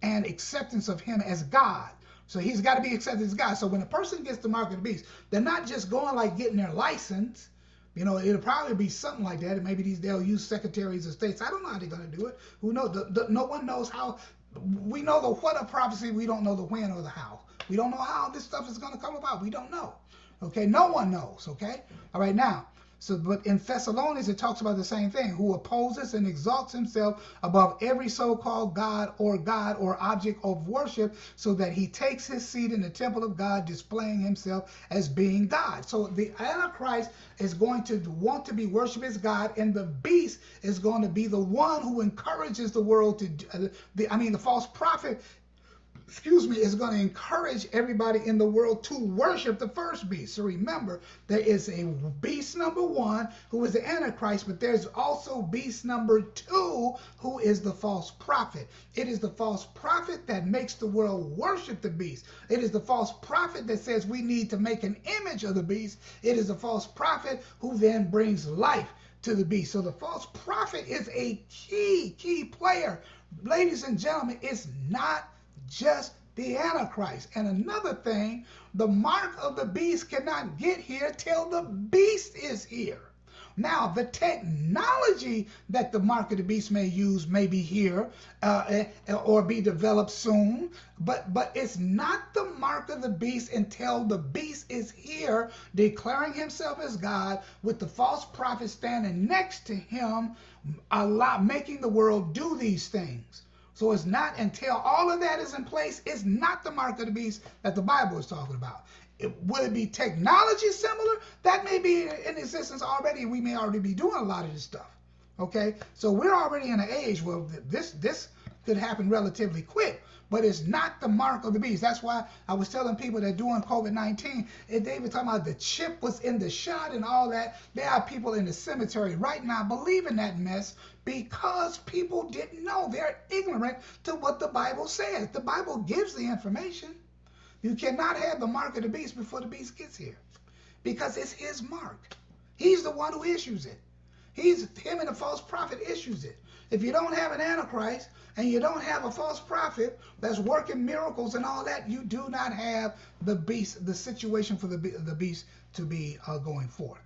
[SPEAKER 1] and acceptance of him as God. So he's got to be accepted as God. So when a person gets the mark of the beast, they're not just going like getting their license. You know, it'll probably be something like that. And maybe these they'll use secretaries of states. I don't know how they're going to do it. Who knows? The, the, no one knows how. We know the what of prophecy. We don't know the when or the how. We don't know how this stuff is going to come about. We don't know. Okay, no one knows. Okay, all right now. So, but in Thessalonians, it talks about the same thing who opposes and exalts himself above every so called God or God or object of worship, so that he takes his seat in the temple of God, displaying himself as being God. So, the Antichrist is going to want to be worshiped as God, and the beast is going to be the one who encourages the world to, uh, the, I mean, the false prophet excuse me, is going to encourage everybody in the world to worship the first beast. So remember, there is a beast number one who is the Antichrist, but there's also beast number two who is the false prophet. It is the false prophet that makes the world worship the beast. It is the false prophet that says we need to make an image of the beast. It is the false prophet who then brings life to the beast. So the false prophet is a key, key player. Ladies and gentlemen, it's not just the Antichrist. And another thing, the mark of the beast cannot get here till the beast is here. Now, the technology that the mark of the beast may use may be here uh, eh, or be developed soon, but, but it's not the mark of the beast until the beast is here, declaring himself as God, with the false prophet standing next to him, a lot, making the world do these things. So it's not until all of that is in place, it's not the mark of the beast that the Bible is talking about. It, will it be technology similar? That may be in existence already. We may already be doing a lot of this stuff. Okay, so we're already in an age where this this could happen relatively quick, but it's not the mark of the beast. That's why I was telling people that during COVID 19, and they were talking about the chip was in the shot and all that. There are people in the cemetery right now believing that mess because people didn't know. They're ignorant to what the Bible says. The Bible gives the information. You cannot have the mark of the beast before the beast gets here because it's his mark. He's the one who issues it. He's him and the false prophet issues it. If you don't have an antichrist and you don't have a false prophet that's working miracles and all that, you do not have the beast, the situation for the the beast to be uh, going forth.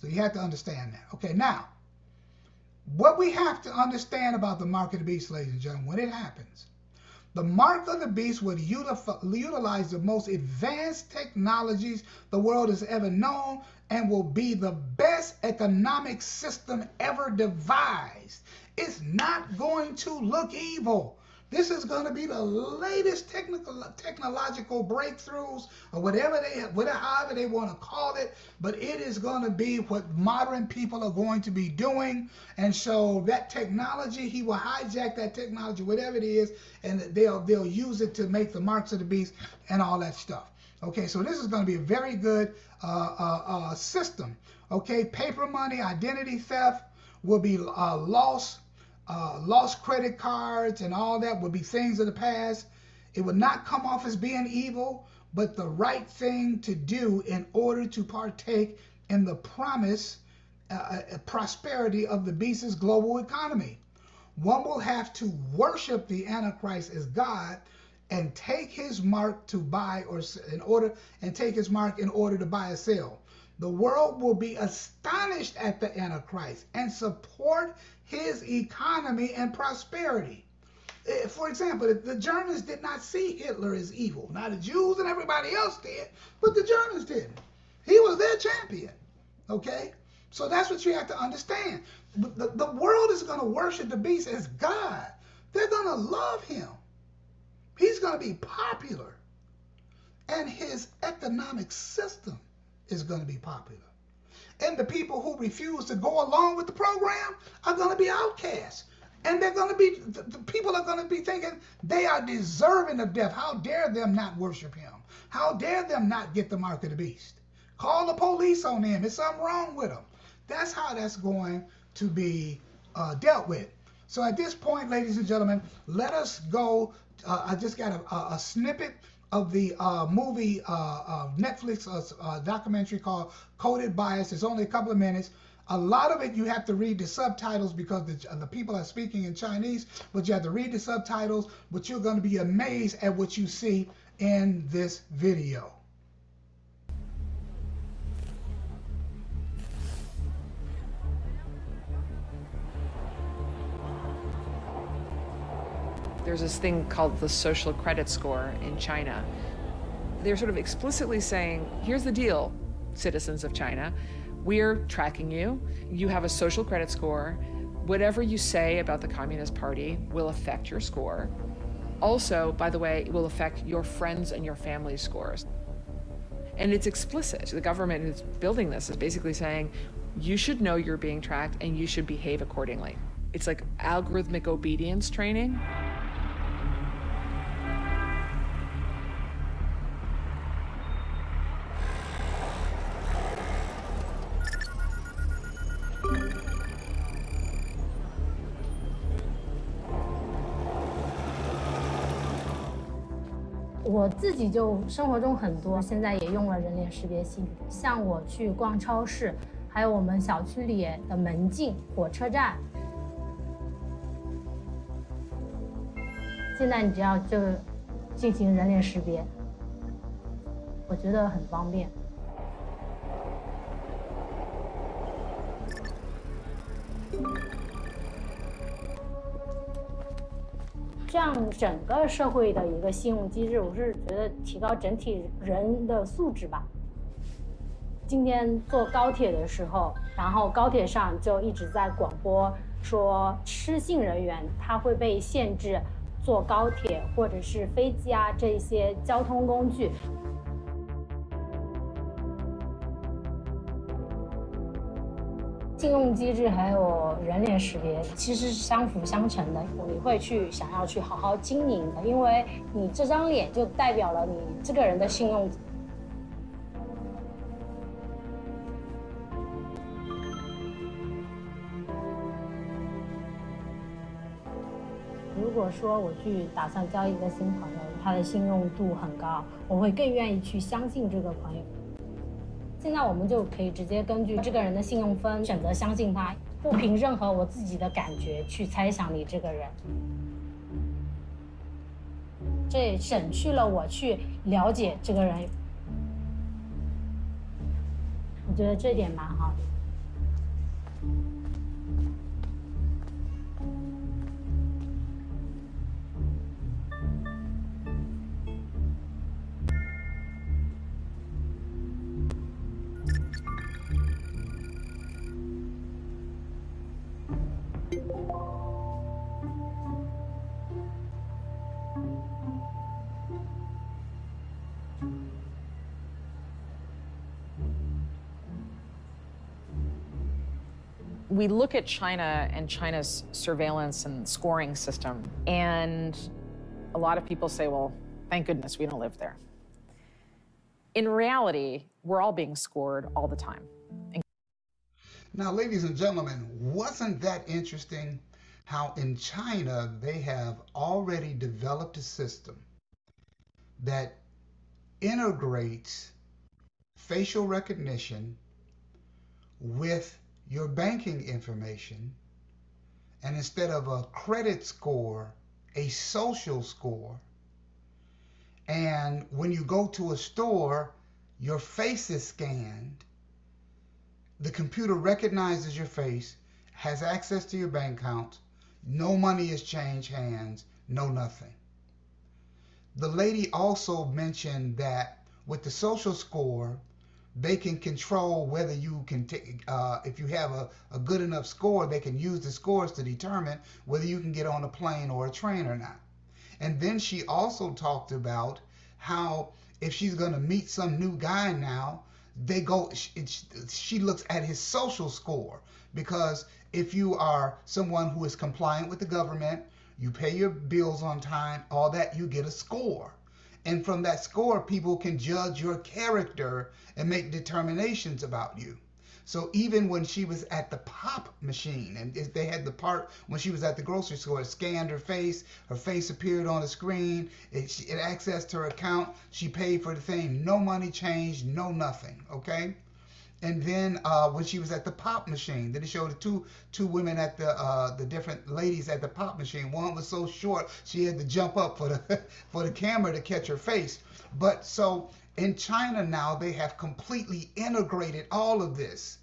[SPEAKER 1] So you have to understand that. Okay, now what we have to understand about the mark of the beast, ladies and gentlemen, when it happens, the mark of the beast would utilize the most advanced technologies the world has ever known and will be the best economic system ever devised. It's not going to look evil. This is going to be the latest technical technological breakthroughs or whatever they whatever however they want to call it, but it is going to be what modern people are going to be doing. And so that technology, he will hijack that technology, whatever it is, and they'll they'll use it to make the marks of the beast and all that stuff. Okay, so this is going to be a very good uh, uh, uh, system. Okay, paper money, identity theft will be uh, lost uh, lost credit cards and all that would be things of the past. It would not come off as being evil, but the right thing to do in order to partake in the promise uh, uh prosperity of the beast's global economy. one will have to worship the Antichrist as God and take his mark to buy or in order and take his mark in order to buy or sell. The world will be astonished at the Antichrist and support his economy and prosperity. Eh, for example, the Germans did not see Hitler as evil. Now the Jews and everybody else did, but the Germans didn't. He was their champion. Okay? So that's what you have to understand. The, the world is going to worship the beast as God. They're going to love him. He's going to be popular. And his economic system is going to be popular. And the people who refuse to go along with the program are going to be outcasts. And they're going to be, the, people are going to be thinking they are deserving of death. How dare them not worship him? How dare them not get the mark of the beast? Call the police on them. There's something wrong with them. That's how that's going to be uh, dealt with. So at this point, ladies and gentlemen, let us go. Uh, I just got a, a, a snippet of the uh, movie uh, uh, Netflix uh, documentary called Coded Bias. It's only a couple of minutes. A lot of it you have to read the subtitles because the, the people are speaking in Chinese, but you have to read the subtitles. But you're going to be amazed at what you see in this video.
[SPEAKER 2] There's this thing called the social credit score in China. They're sort of explicitly saying, here's the deal, citizens of China. We're tracking you. You have a social credit score. Whatever you say about the Communist Party will affect your score. Also, by the way, it will affect your friends and your family's scores. And it's explicit. The government who's building this is basically saying, you should know you're being tracked and you should behave accordingly. It's like algorithmic obedience training.
[SPEAKER 3] 我自己就生活中很多，现在也用了人脸识别系统。像我去逛超市，还有我们小区里的门禁、火车站，现在你只要就进行人脸识别，我觉得很方便。这样整个社会的一个信用机制，我是觉得提高整体人的素质吧。今天坐高铁的时候，然后高铁上就一直在广播说，失信人员他会被限制坐高铁或者是飞机啊这些交通工具。信用机制还有人脸识别其实是相辅相成的，你会去想要去好好经营的，因为你这张脸就代表了你这个人的信用。如果说我去打算交一个新朋友，他的信用度很高，我会更愿意去相信这个朋友。现在我们就可以直接根据这个人的信用分选择相信他，不凭任何我自己的感觉去猜想你这个人，这省去了我去了解这个人，我觉得这点蛮好的。
[SPEAKER 2] We look at China and China's surveillance and scoring system, and a lot of people say, well, thank goodness we don't live there. In reality, we're all being scored all the time.
[SPEAKER 1] Now, ladies and gentlemen, wasn't that interesting how in China they have already developed a system that integrates facial recognition with your banking information and instead of a credit score, a social score. And when you go to a store, your face is scanned. The computer recognizes your face, has access to your bank account. No money is changed hands, no nothing. The lady also mentioned that with the social score, they can control whether you can take uh, if you have a, a good enough score they can use the scores to determine whether you can get on a plane or a train or not. And then she also talked about how if she's going to meet some new guy now they go she, she looks at his social score. Because if you are someone who is compliant with the government you pay your bills on time all that you get a score and from that score, people can judge your character and make determinations about you. So even when she was at the pop machine, and they had the part when she was at the grocery store, it scanned her face, her face appeared on the screen, it, it accessed her account, she paid for the thing, no money changed, no nothing, okay? And then uh, when she was at the pop machine, then it showed two two women at the uh, the different ladies at the pop machine. One was so short she had to jump up for the for the camera to catch her face. But so in China now they have completely integrated all of this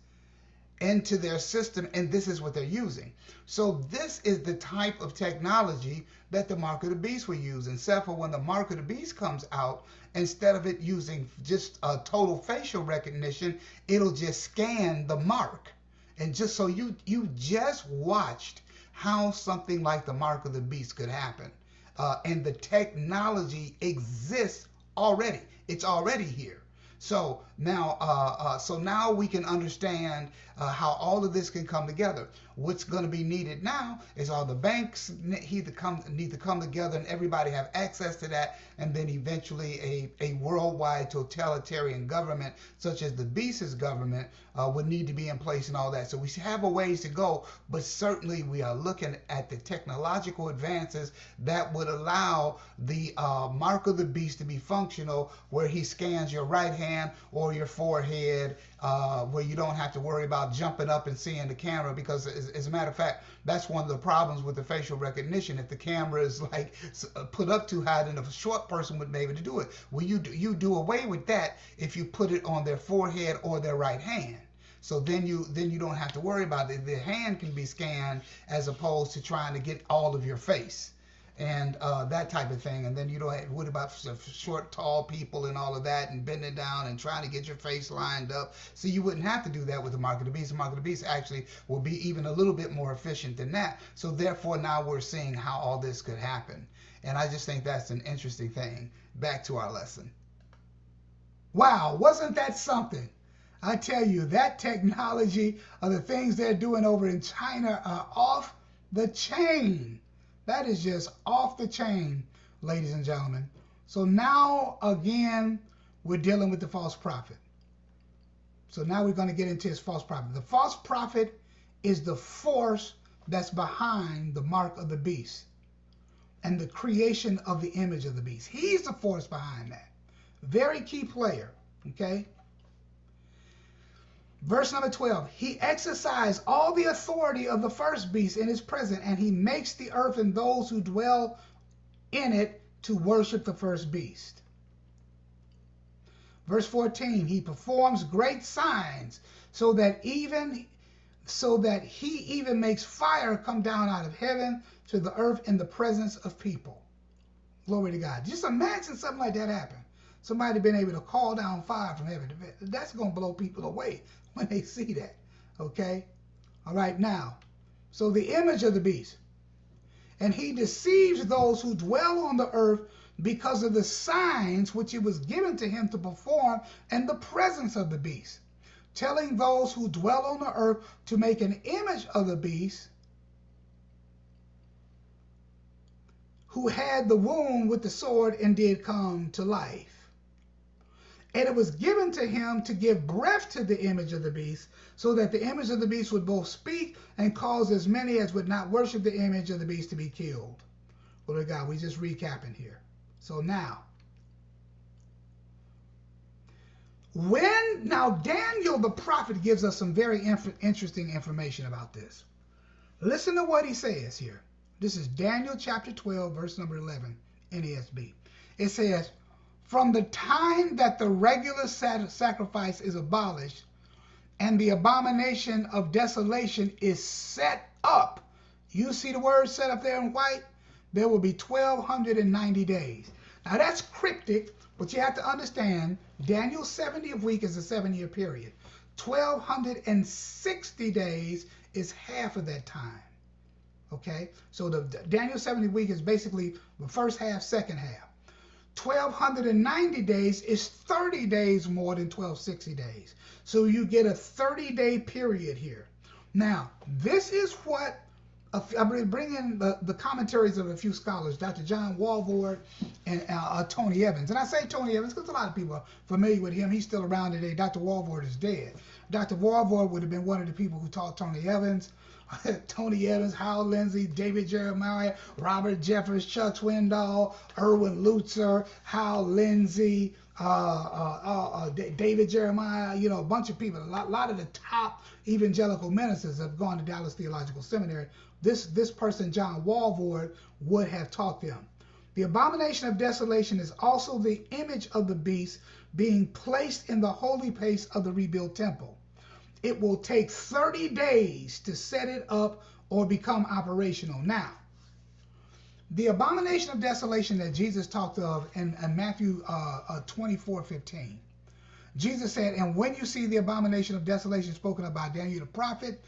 [SPEAKER 1] into their system and this is what they're using. So this is the type of technology that the mark of the beast will use. And for when the mark of the beast comes out, instead of it using just a total facial recognition, it'll just scan the mark. And just so you you just watched how something like the mark of the beast could happen. Uh, and the technology exists already. It's already here. So now, uh, uh, so now we can understand uh, how all of this can come together. What's going to be needed now is all the banks need to come need to come together, and everybody have access to that, and then eventually a, a worldwide totalitarian government, such as the Beast's government, uh, would need to be in place and all that. So we have a ways to go, but certainly we are looking at the technological advances that would allow the uh, mark of the beast to be functional, where he scans your right hand or your forehead uh, where you don't have to worry about jumping up and seeing the camera because as, as, a matter of fact that's one of the problems with the facial recognition. If the camera is like uh, put up too high then a short person would be able to do it. Well you do, you do away with that if you put it on their forehead or their right hand. So then you then you don't have to worry about it. The hand can be scanned as opposed to trying to get all of your face and uh, that type of thing. And then you don't have worry about short, tall people and all of that, and bending down and trying to get your face lined up. So you wouldn't have to do that with the market of the. The Mark of the actually will be even a little bit more efficient than that. So therefore, now we're seeing how all this could happen. And I just think that's an interesting thing. Back to our lesson. Wow, wasn't that something? I tell you, that technology of the things they're doing over in China are off the chain. That is just off the chain, ladies and gentlemen. So now, again, we're dealing with the false prophet. So now we're going to get into his false prophet. The false prophet is the force that's behind the mark of the beast and the creation of the image of the beast. He's the force behind that. Very key player, okay? Verse number 12 He exercised all the authority of the first beast in his presence, and he makes the earth and those who dwell in it to worship the first beast. Verse 14 He performs great signs so that even so that he even makes fire come down out of heaven to the earth in the presence of people. Glory to God. Just imagine something like that happen. Somebody been able to call down fire from heaven. That's going to blow people away when they see that. Okay? All right, now, so the image of the beast. And he deceives those who dwell on the earth because of the signs which it was given to him to perform in the presence of the beast, telling those who dwell on the earth to make an image of the beast who had the wound with the sword and did come to life. And it was given to him to give breath to the image of the beast, so that the image of the beast would both speak and cause as many as would not worship the image of the beast to be killed. Glory God. We just recapping here. So now, when now Daniel the prophet gives us some very inf interesting information about this. Listen to what he says here. This is Daniel chapter 12, verse number 11, NASB. It says, From the time that the regular sacrifice is abolished and the abomination of desolation is set up, you see the word set up there in white? There will be 1,290 days. Now that's cryptic, but you have to understand Daniel's 70th week is a seven year period. 1,260 days is half of that time. Okay, so the Daniel 70 week is basically the first half, second half. 1290 days is 30 days more than 1260 days. So you get a 30 day period here. Now, this is what I bring in the, the commentaries of a few scholars, Dr. John Walvoord and uh, uh, Tony Evans. And I say Tony Evans because a lot of people are familiar with him. He's still around today. Dr. Walvoord is dead. Dr. Walvoord would have been one of the people who taught Tony Evans. Tony Evans, Hal Lindsey, David Jeremiah, Robert Jeffress, Chuck Swindoll, Erwin Lutzer, Hal Lindsey, uh, uh, uh, uh David Jeremiah, you know, a bunch of people. A lot, lot of the top evangelical ministers have gone to Dallas Theological Seminary. This, this person, John Walvoord, would have taught them. The abomination of desolation is also the image of the beast being placed in the holy place of the rebuilt temple. It will take 30 days to set it up or become operational. Now, the abomination of desolation that Jesus talked of in, in Matthew uh, uh, 24 15. Jesus said, And when you see the abomination of desolation spoken about Daniel the prophet,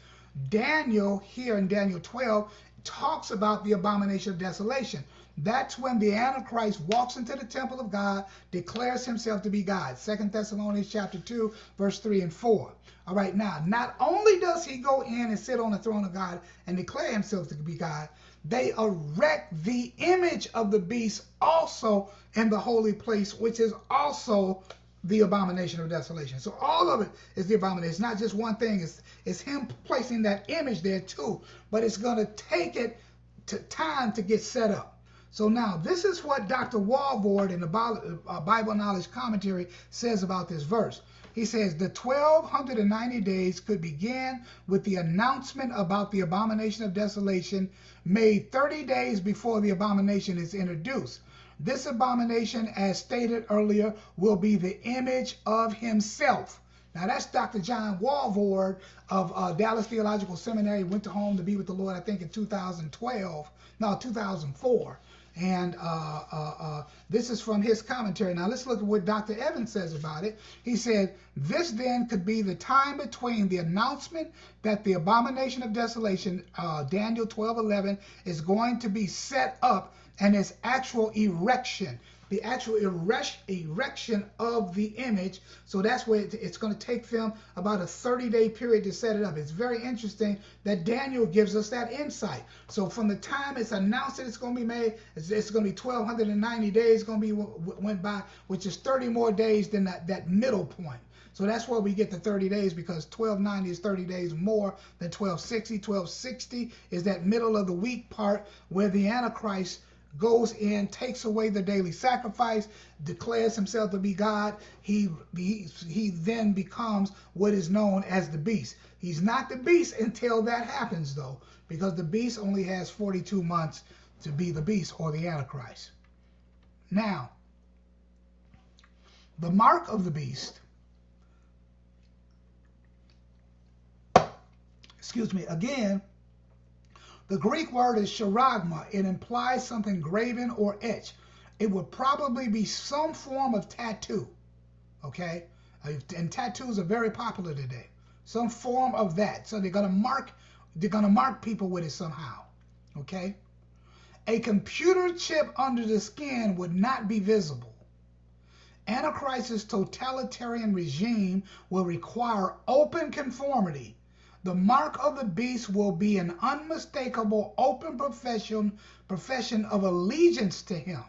[SPEAKER 1] Daniel here in Daniel 12 talks about the abomination of desolation. That's when the Antichrist walks into the temple of God, declares himself to be God. Second Thessalonians chapter 2, verse 3 and 4. All right, now, not only does he go in and sit on the throne of God and declare himself to be God, they erect the image of the beast also in the holy place, which is also the abomination of desolation. So all of it is the abomination. It's not just one thing. It's, it's him placing that image there too. But it's going to take it to time to get set up. So now this is what Dr. Walvoord in the uh, Bible Knowledge Commentary says about this verse. He says the 1290 days could begin with the announcement about the abomination of desolation made 30 days before the abomination is introduced. This abomination, as stated earlier, will be the image of himself. Now that's Dr. John Walvoord of uh, Dallas Theological Seminary. Went to home to be with the Lord, I think, in 2012. No, 2004. And uh, uh, uh, this is from his commentary. Now let's look at what Dr. Evans says about it. He said, This then could be the time between the announcement that the abomination of desolation, uh, Daniel 12 11, is going to be set up and its actual erection the actual erection of the image. So that's where it's going to take them about a 30 day period to set it up. It's very interesting that Daniel gives us that insight. So from the time it's announced that it's going to be made, it's, going to be 1290 days going to be went by, which is 30 more days than that, that middle point. So that's where we get the 30 days because 1290 is 30 days more than 1260. 1260 is that middle of the week part where the Antichrist goes in, takes away the daily sacrifice, declares himself to be God, he, he, he then becomes what is known as the beast. He's not the beast until that happens, though, because the beast only has 42 months to be the beast or the Antichrist. Now, the mark of the beast, excuse me, again, the Greek word is charagma. It implies something graven or etched. It would probably be some form of tattoo. Okay? Uh, and tattoos are very popular today. Some form of that. So they're gonna mark they're gonna mark people with it somehow. Okay? A computer chip under the skin would not be visible. Antichrist's totalitarian regime will require open conformity the mark of the beast will be an unmistakable open profession, profession of allegiance to him.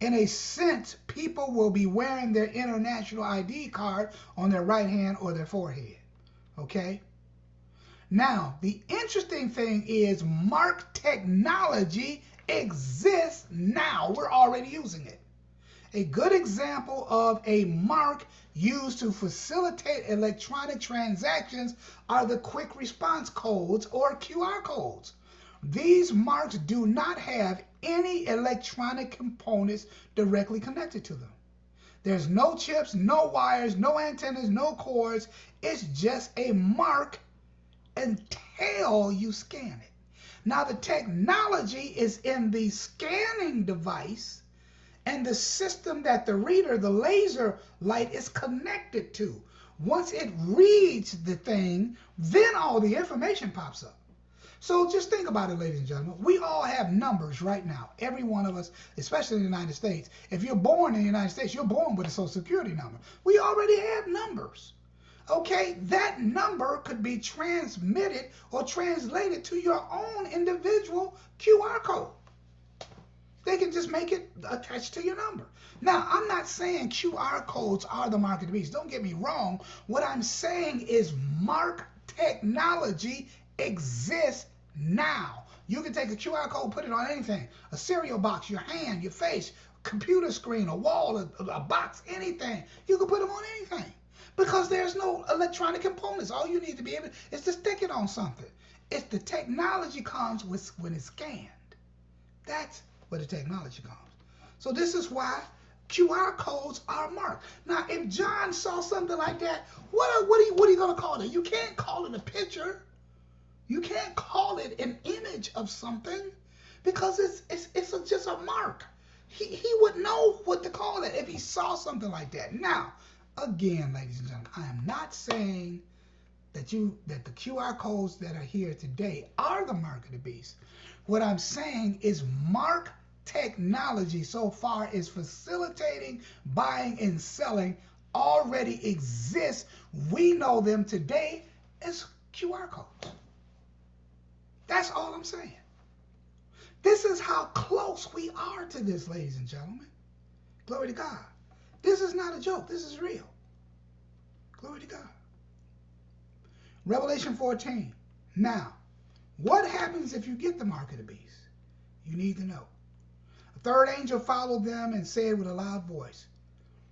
[SPEAKER 1] In a sense, people will be wearing their international ID card on their right hand or their forehead. Okay? Now, the interesting thing is mark technology exists now. We're already using it. A good example of a mark used to facilitate electronic transactions are the quick response codes or QR codes. These marks do not have any electronic components directly connected to them. There's no chips, no wires, no antennas, no cords. It's just a mark until you scan it. Now, the technology is in the scanning device and the system that the reader, the laser light, is connected to. Once it reads the thing, then all the information pops up. So just think about it, ladies and gentlemen. We all have numbers right now. Every one of us, especially in the United States. If you're born in the United States, you're born with a social security number. We already have numbers. Okay, that number could be transmitted or translated to your own individual QR code. They can just make it attached to your number. Now, I'm not saying QR codes are the mark of the beast. Don't get me wrong. What I'm saying is mark technology exists now. You can take a QR code, put it on anything a cereal box, your hand, your face, computer screen, a wall, a, a box, anything. You can put them on anything because there's no electronic components. All you need to be able to, is to stick it on something. It's the technology comes with when it's scanned. That's where the technology comes. So this is why QR codes are marked. Now, if John saw something like that, what what are you, what are you going to call it? You can't call it a picture. You can't call it an image of something because it's it's it's a, just a mark. He, he would know what to call it if he saw something like that. Now, again, ladies and gentlemen, I am not saying that you that the QR codes that are here today are the mark of the beast. What I'm saying is mark technology so far is facilitating buying and selling already exists. We know them today as QR codes. That's all I'm saying. This is how close we are to this, ladies and gentlemen. Glory to God. This is not a joke. This is real. Glory to God. Revelation 14. Now, what happens if you get the mark of the beast? You need to know. Third angel followed them and said with a loud voice,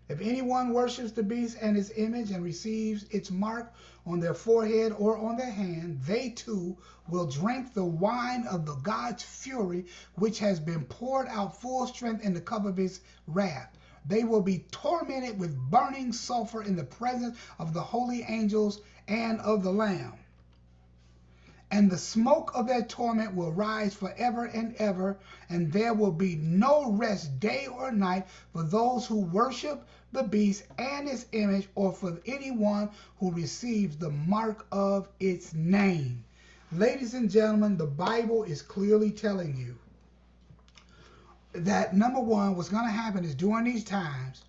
[SPEAKER 1] if anyone worships the beast and his image and receives its mark on their forehead or on their hand, they too will drink the wine of the God's fury, which has been poured out full strength in the cup of his wrath. They will be tormented with burning sulfur in the presence of the holy angels and of the Lamb and the smoke of their torment will rise forever and ever, and there will be no rest day or night for those who worship the beast and its image, or for anyone who receives the mark of its name. Ladies and gentlemen, the Bible is clearly telling you that number one, what's going to happen is during these times,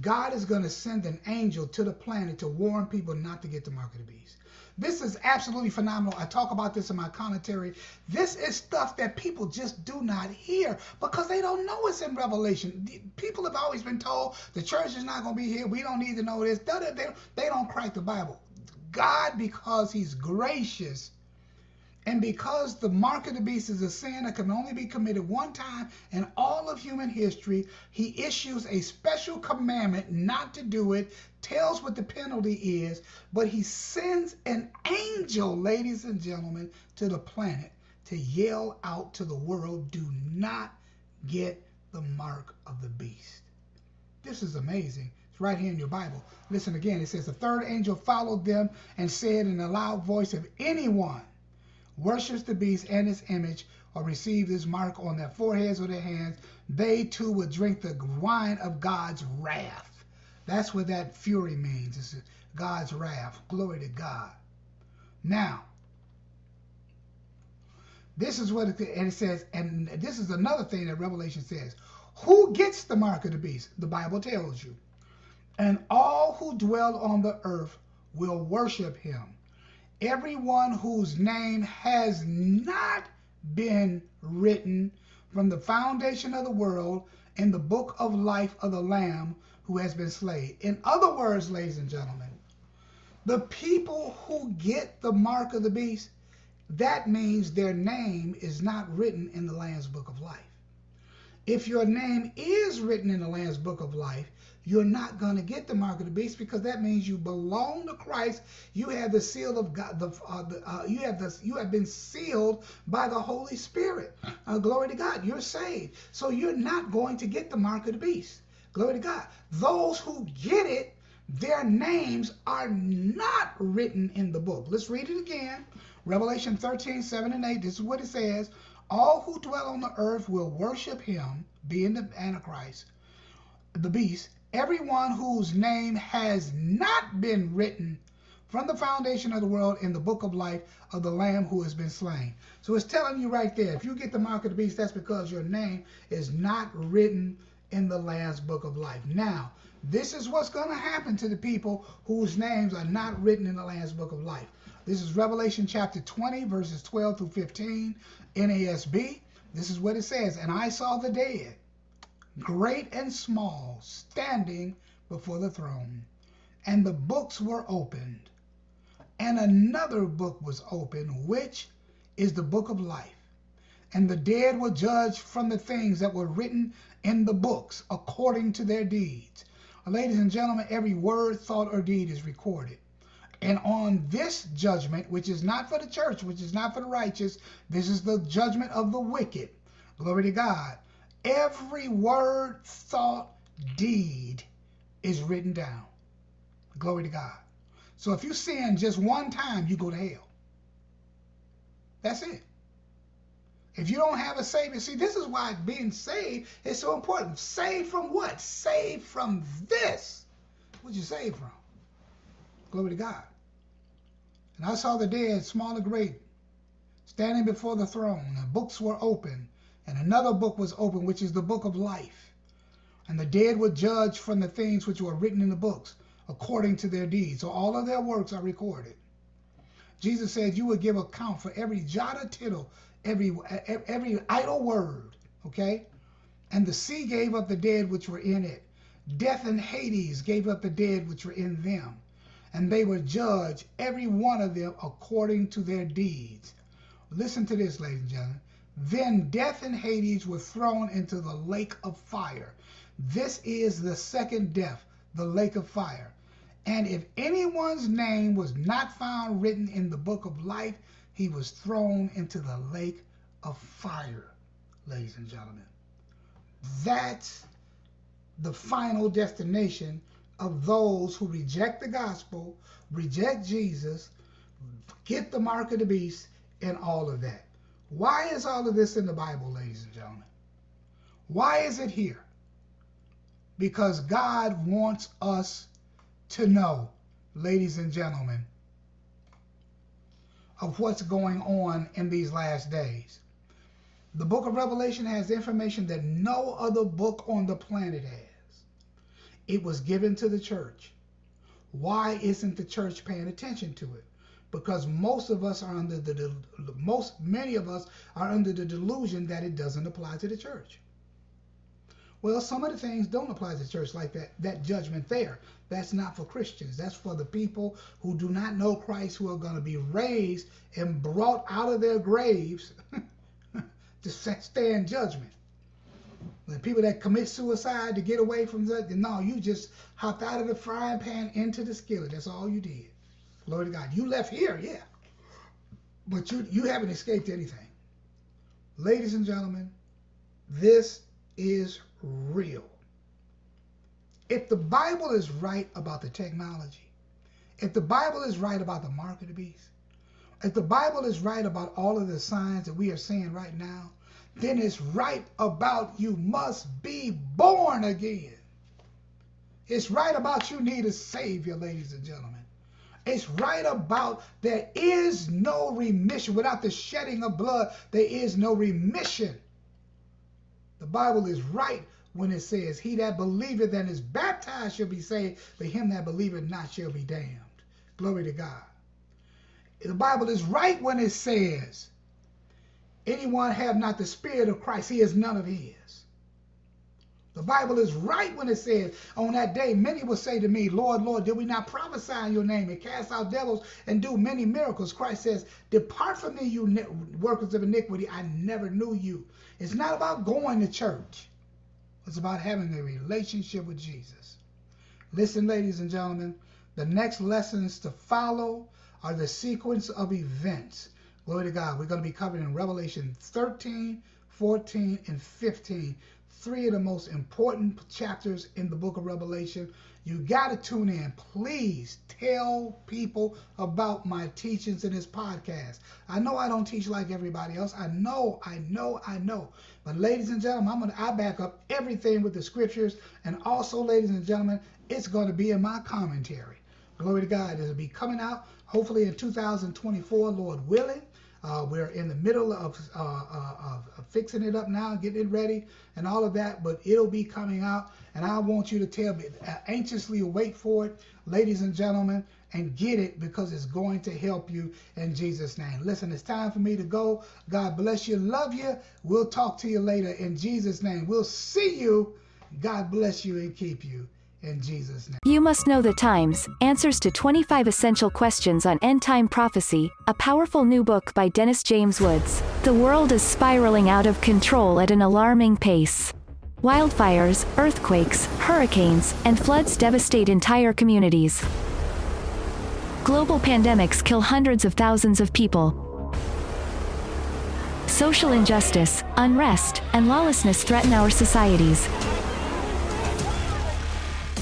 [SPEAKER 1] God is going to send an angel to the planet to warn people not to get the mark of the beast. This is absolutely phenomenal. I talk about this in my commentary. This is stuff that people just do not hear because they don't know it's in Revelation. People have always been told the church is not going to be here. We don't need to know this. They don't crack the Bible. God, because He's gracious, and because the mark of the beast is a sin that can only be committed one time in all of human history, he issues a special commandment not to do it, tells what the penalty is, but he sends an angel, ladies and gentlemen, to the planet to yell out to the world do not get the mark of the beast. This is amazing. It's right here in your Bible. Listen again. It says, The third angel followed them and said in a loud voice, If anyone worships the beast and his image, or receive his mark on their foreheads or their hands, they too will drink the wine of God's wrath. That's what that fury means. It's God's wrath. Glory to God. Now, this is what it, and it says, and this is another thing that Revelation says. Who gets the mark of the beast? The Bible tells you. And all who dwell on the earth will worship him everyone whose name has not been written from the foundation of the world in the book of life of the Lamb who has been slain. In other words, ladies and gentlemen, the people who get the mark of the beast, that means their name is not written in the Lamb's book of life. If your name is written in the Lamb's Book of Life, you're not going to get the mark of the beast because that means you belong to Christ. You have the seal of God. The, uh, the uh, you have the you have been sealed by the Holy Spirit. Uh, glory to God. You're saved, so you're not going to get the mark of the beast. Glory to God. Those who get it, their names are not written in the book. Let's read it again. Revelation 13, 7 and 8. This is what it says. All who dwell on the earth will worship him, being the Antichrist, the beast, everyone whose name has not been written from the foundation of the world in the book of life of the Lamb who has been slain. So it's telling you right there, if you get the mark of the beast, that's because your name is not written in the Lamb's book of life. Now, this is what's going to happen to the people whose names are not written in the Lamb's book of life. This is Revelation chapter 20, verses 12 through 15, NASB. This is what it says And I saw the dead great and small, standing before the throne. And the books were opened. And another book was opened, which is the book of life. And the dead were judged from the things that were written in the books according to their deeds. Ladies and gentlemen, every word, thought, or deed is recorded. And on this judgment, which is not for the church, which is not for the righteous, this is the judgment of the wicked. Glory to God every word, thought, deed is written down. Glory to God. So if you sin just one time, you go to hell. That's it. If you don't have a Savior, see, this is why being saved is so important. Saved from what? Saved from this. What you saved from? Glory to God. And I saw the dead, small and great, standing before the throne, and books were open, and another book was open, which is the book of life. And the dead were judged from the things which were written in the books according to their deeds. So all of their works are recorded. Jesus said you will give account for every jot or tittle, every every idle word. Okay? And the sea gave up the dead which were in it. Death and Hades gave up the dead which were in them. And they were judged, every one of them, according to their deeds. Listen to this, ladies and gentlemen. Then death and Hades were thrown into the lake of fire. This is the second death, the lake of fire. And if anyone's name was not found written in the book of life, he was thrown into the lake of fire, ladies and gentlemen. That's the final destination of those who reject the gospel, reject Jesus, get the mark of the beast, and all of that. Why is all of this in the Bible, ladies and gentlemen? Why is it here? Because God wants us to know, ladies and gentlemen, of what's going on in these last days. The book of Revelation has information that no other book on the planet has. It was given to the church. Why isn't the church paying attention to it? because most of us are under the most many of us are under the delusion that it doesn't apply to the church. Well, some of the things don't apply to the church, like that that judgment there. That's not for Christians. That's for the people who do not know Christ, who are going to be raised and brought out of their graves to stand judgment. The people that commit suicide to get away from that, no, you just hopped out of the frying pan into the skillet. That's all you did. Glory to God. You left here, yeah. But you, you haven't escaped anything. Ladies and gentlemen, this is real. If the Bible is right about the technology, if the Bible is right about the mark of the beast, if the Bible is right about all of the signs that we are seeing right now, then it's right about you must be born again. It's right about you need a Savior, ladies and gentlemen. It's right about there is no remission. Without the shedding of blood, there is no remission. The Bible is right when it says, He that believeth and is baptized shall be saved, but him that believeth not shall be damned. Glory to God. The Bible is right when it says, Anyone have not the Spirit of Christ, he is none of his. The Bible is right when it says, On that day, many will say to me, Lord, Lord, did we not prophesy in your name and cast out devils and do many miracles? Christ says, Depart from me, you workers of iniquity. I never knew you. It's not about going to church. It's about having a relationship with Jesus. Listen, ladies and gentlemen, the next lessons to follow are the sequence of events. Glory to God. We're going to be covering Revelation 13, 14, and 15. Three of the most important chapters in the book of Revelation. You got to tune in. Please tell people about my teachings in this podcast. I know I don't teach like everybody else. I know, I know, I know. But ladies and gentlemen, I'm gonna I back up everything with the scriptures, and also, ladies and gentlemen, it's going to be in my commentary. Glory to God. It'll be coming out hopefully in 2024, Lord willing. Uh, we're in the middle of, uh, uh, of, fixing it up now, getting it ready, and all of that. But it'll be coming out, and I want you to tell me, uh, anxiously wait for it, ladies and gentlemen, and get it because it's going to help you in Jesus' name. Listen, it's time for me to go. God bless you. Love you. We'll talk to you later in Jesus' name. We'll see you. God bless you and keep you in Jesus' name.
[SPEAKER 4] You Must Know the Times Answers to 25 Essential Questions on End Time Prophecy, a powerful new book by Dennis James Woods. The world is spiraling out of control at an alarming pace. Wildfires, earthquakes, hurricanes, and floods devastate entire communities. Global pandemics kill hundreds of thousands of people. Social injustice, unrest, and lawlessness threaten our societies.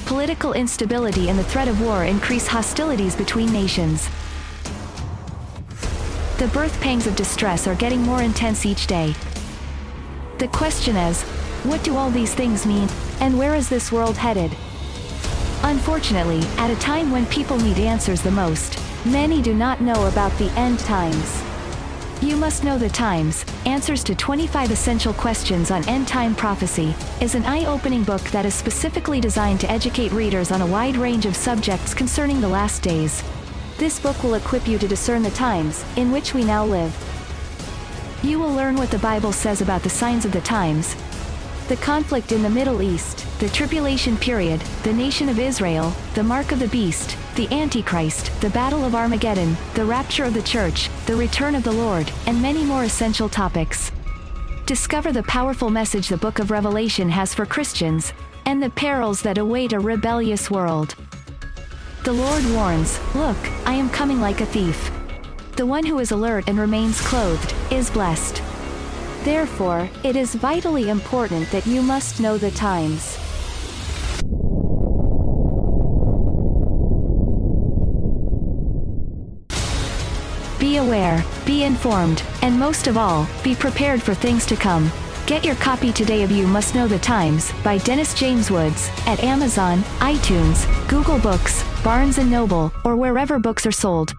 [SPEAKER 4] Political instability and the threat of war increase hostilities between nations. The birth pangs of distress are getting more intense each day. The question is, what do all these things mean, and where is this world headed? Unfortunately, at a time when people need answers the most, many do not know about the end times. You Must Know the Times, Answers to 25 Essential Questions on End Time Prophecy, is an eye-opening book that is specifically designed to educate readers on a wide range of subjects concerning the last days. This book will equip you to discern the times in which we now live. You will learn what the Bible says about the signs of the times, the conflict in the Middle East, the tribulation period, the nation of Israel, the mark of the beast, the Antichrist, the Battle of Armageddon, the rapture of the church, the return of the Lord, and many more essential topics. Discover the powerful message the book of Revelation has for Christians, and the perils that await a rebellious world. The Lord warns, Look, I am coming like a thief. The one who is alert and remains clothed is blessed. Therefore, it is vitally important that you must know the times. Be aware, be informed, and most of all, be prepared for things to come. Get your copy today of You Must Know the Times by Dennis James Woods at Amazon, iTunes, Google Books, Barnes & Noble, or wherever books are sold.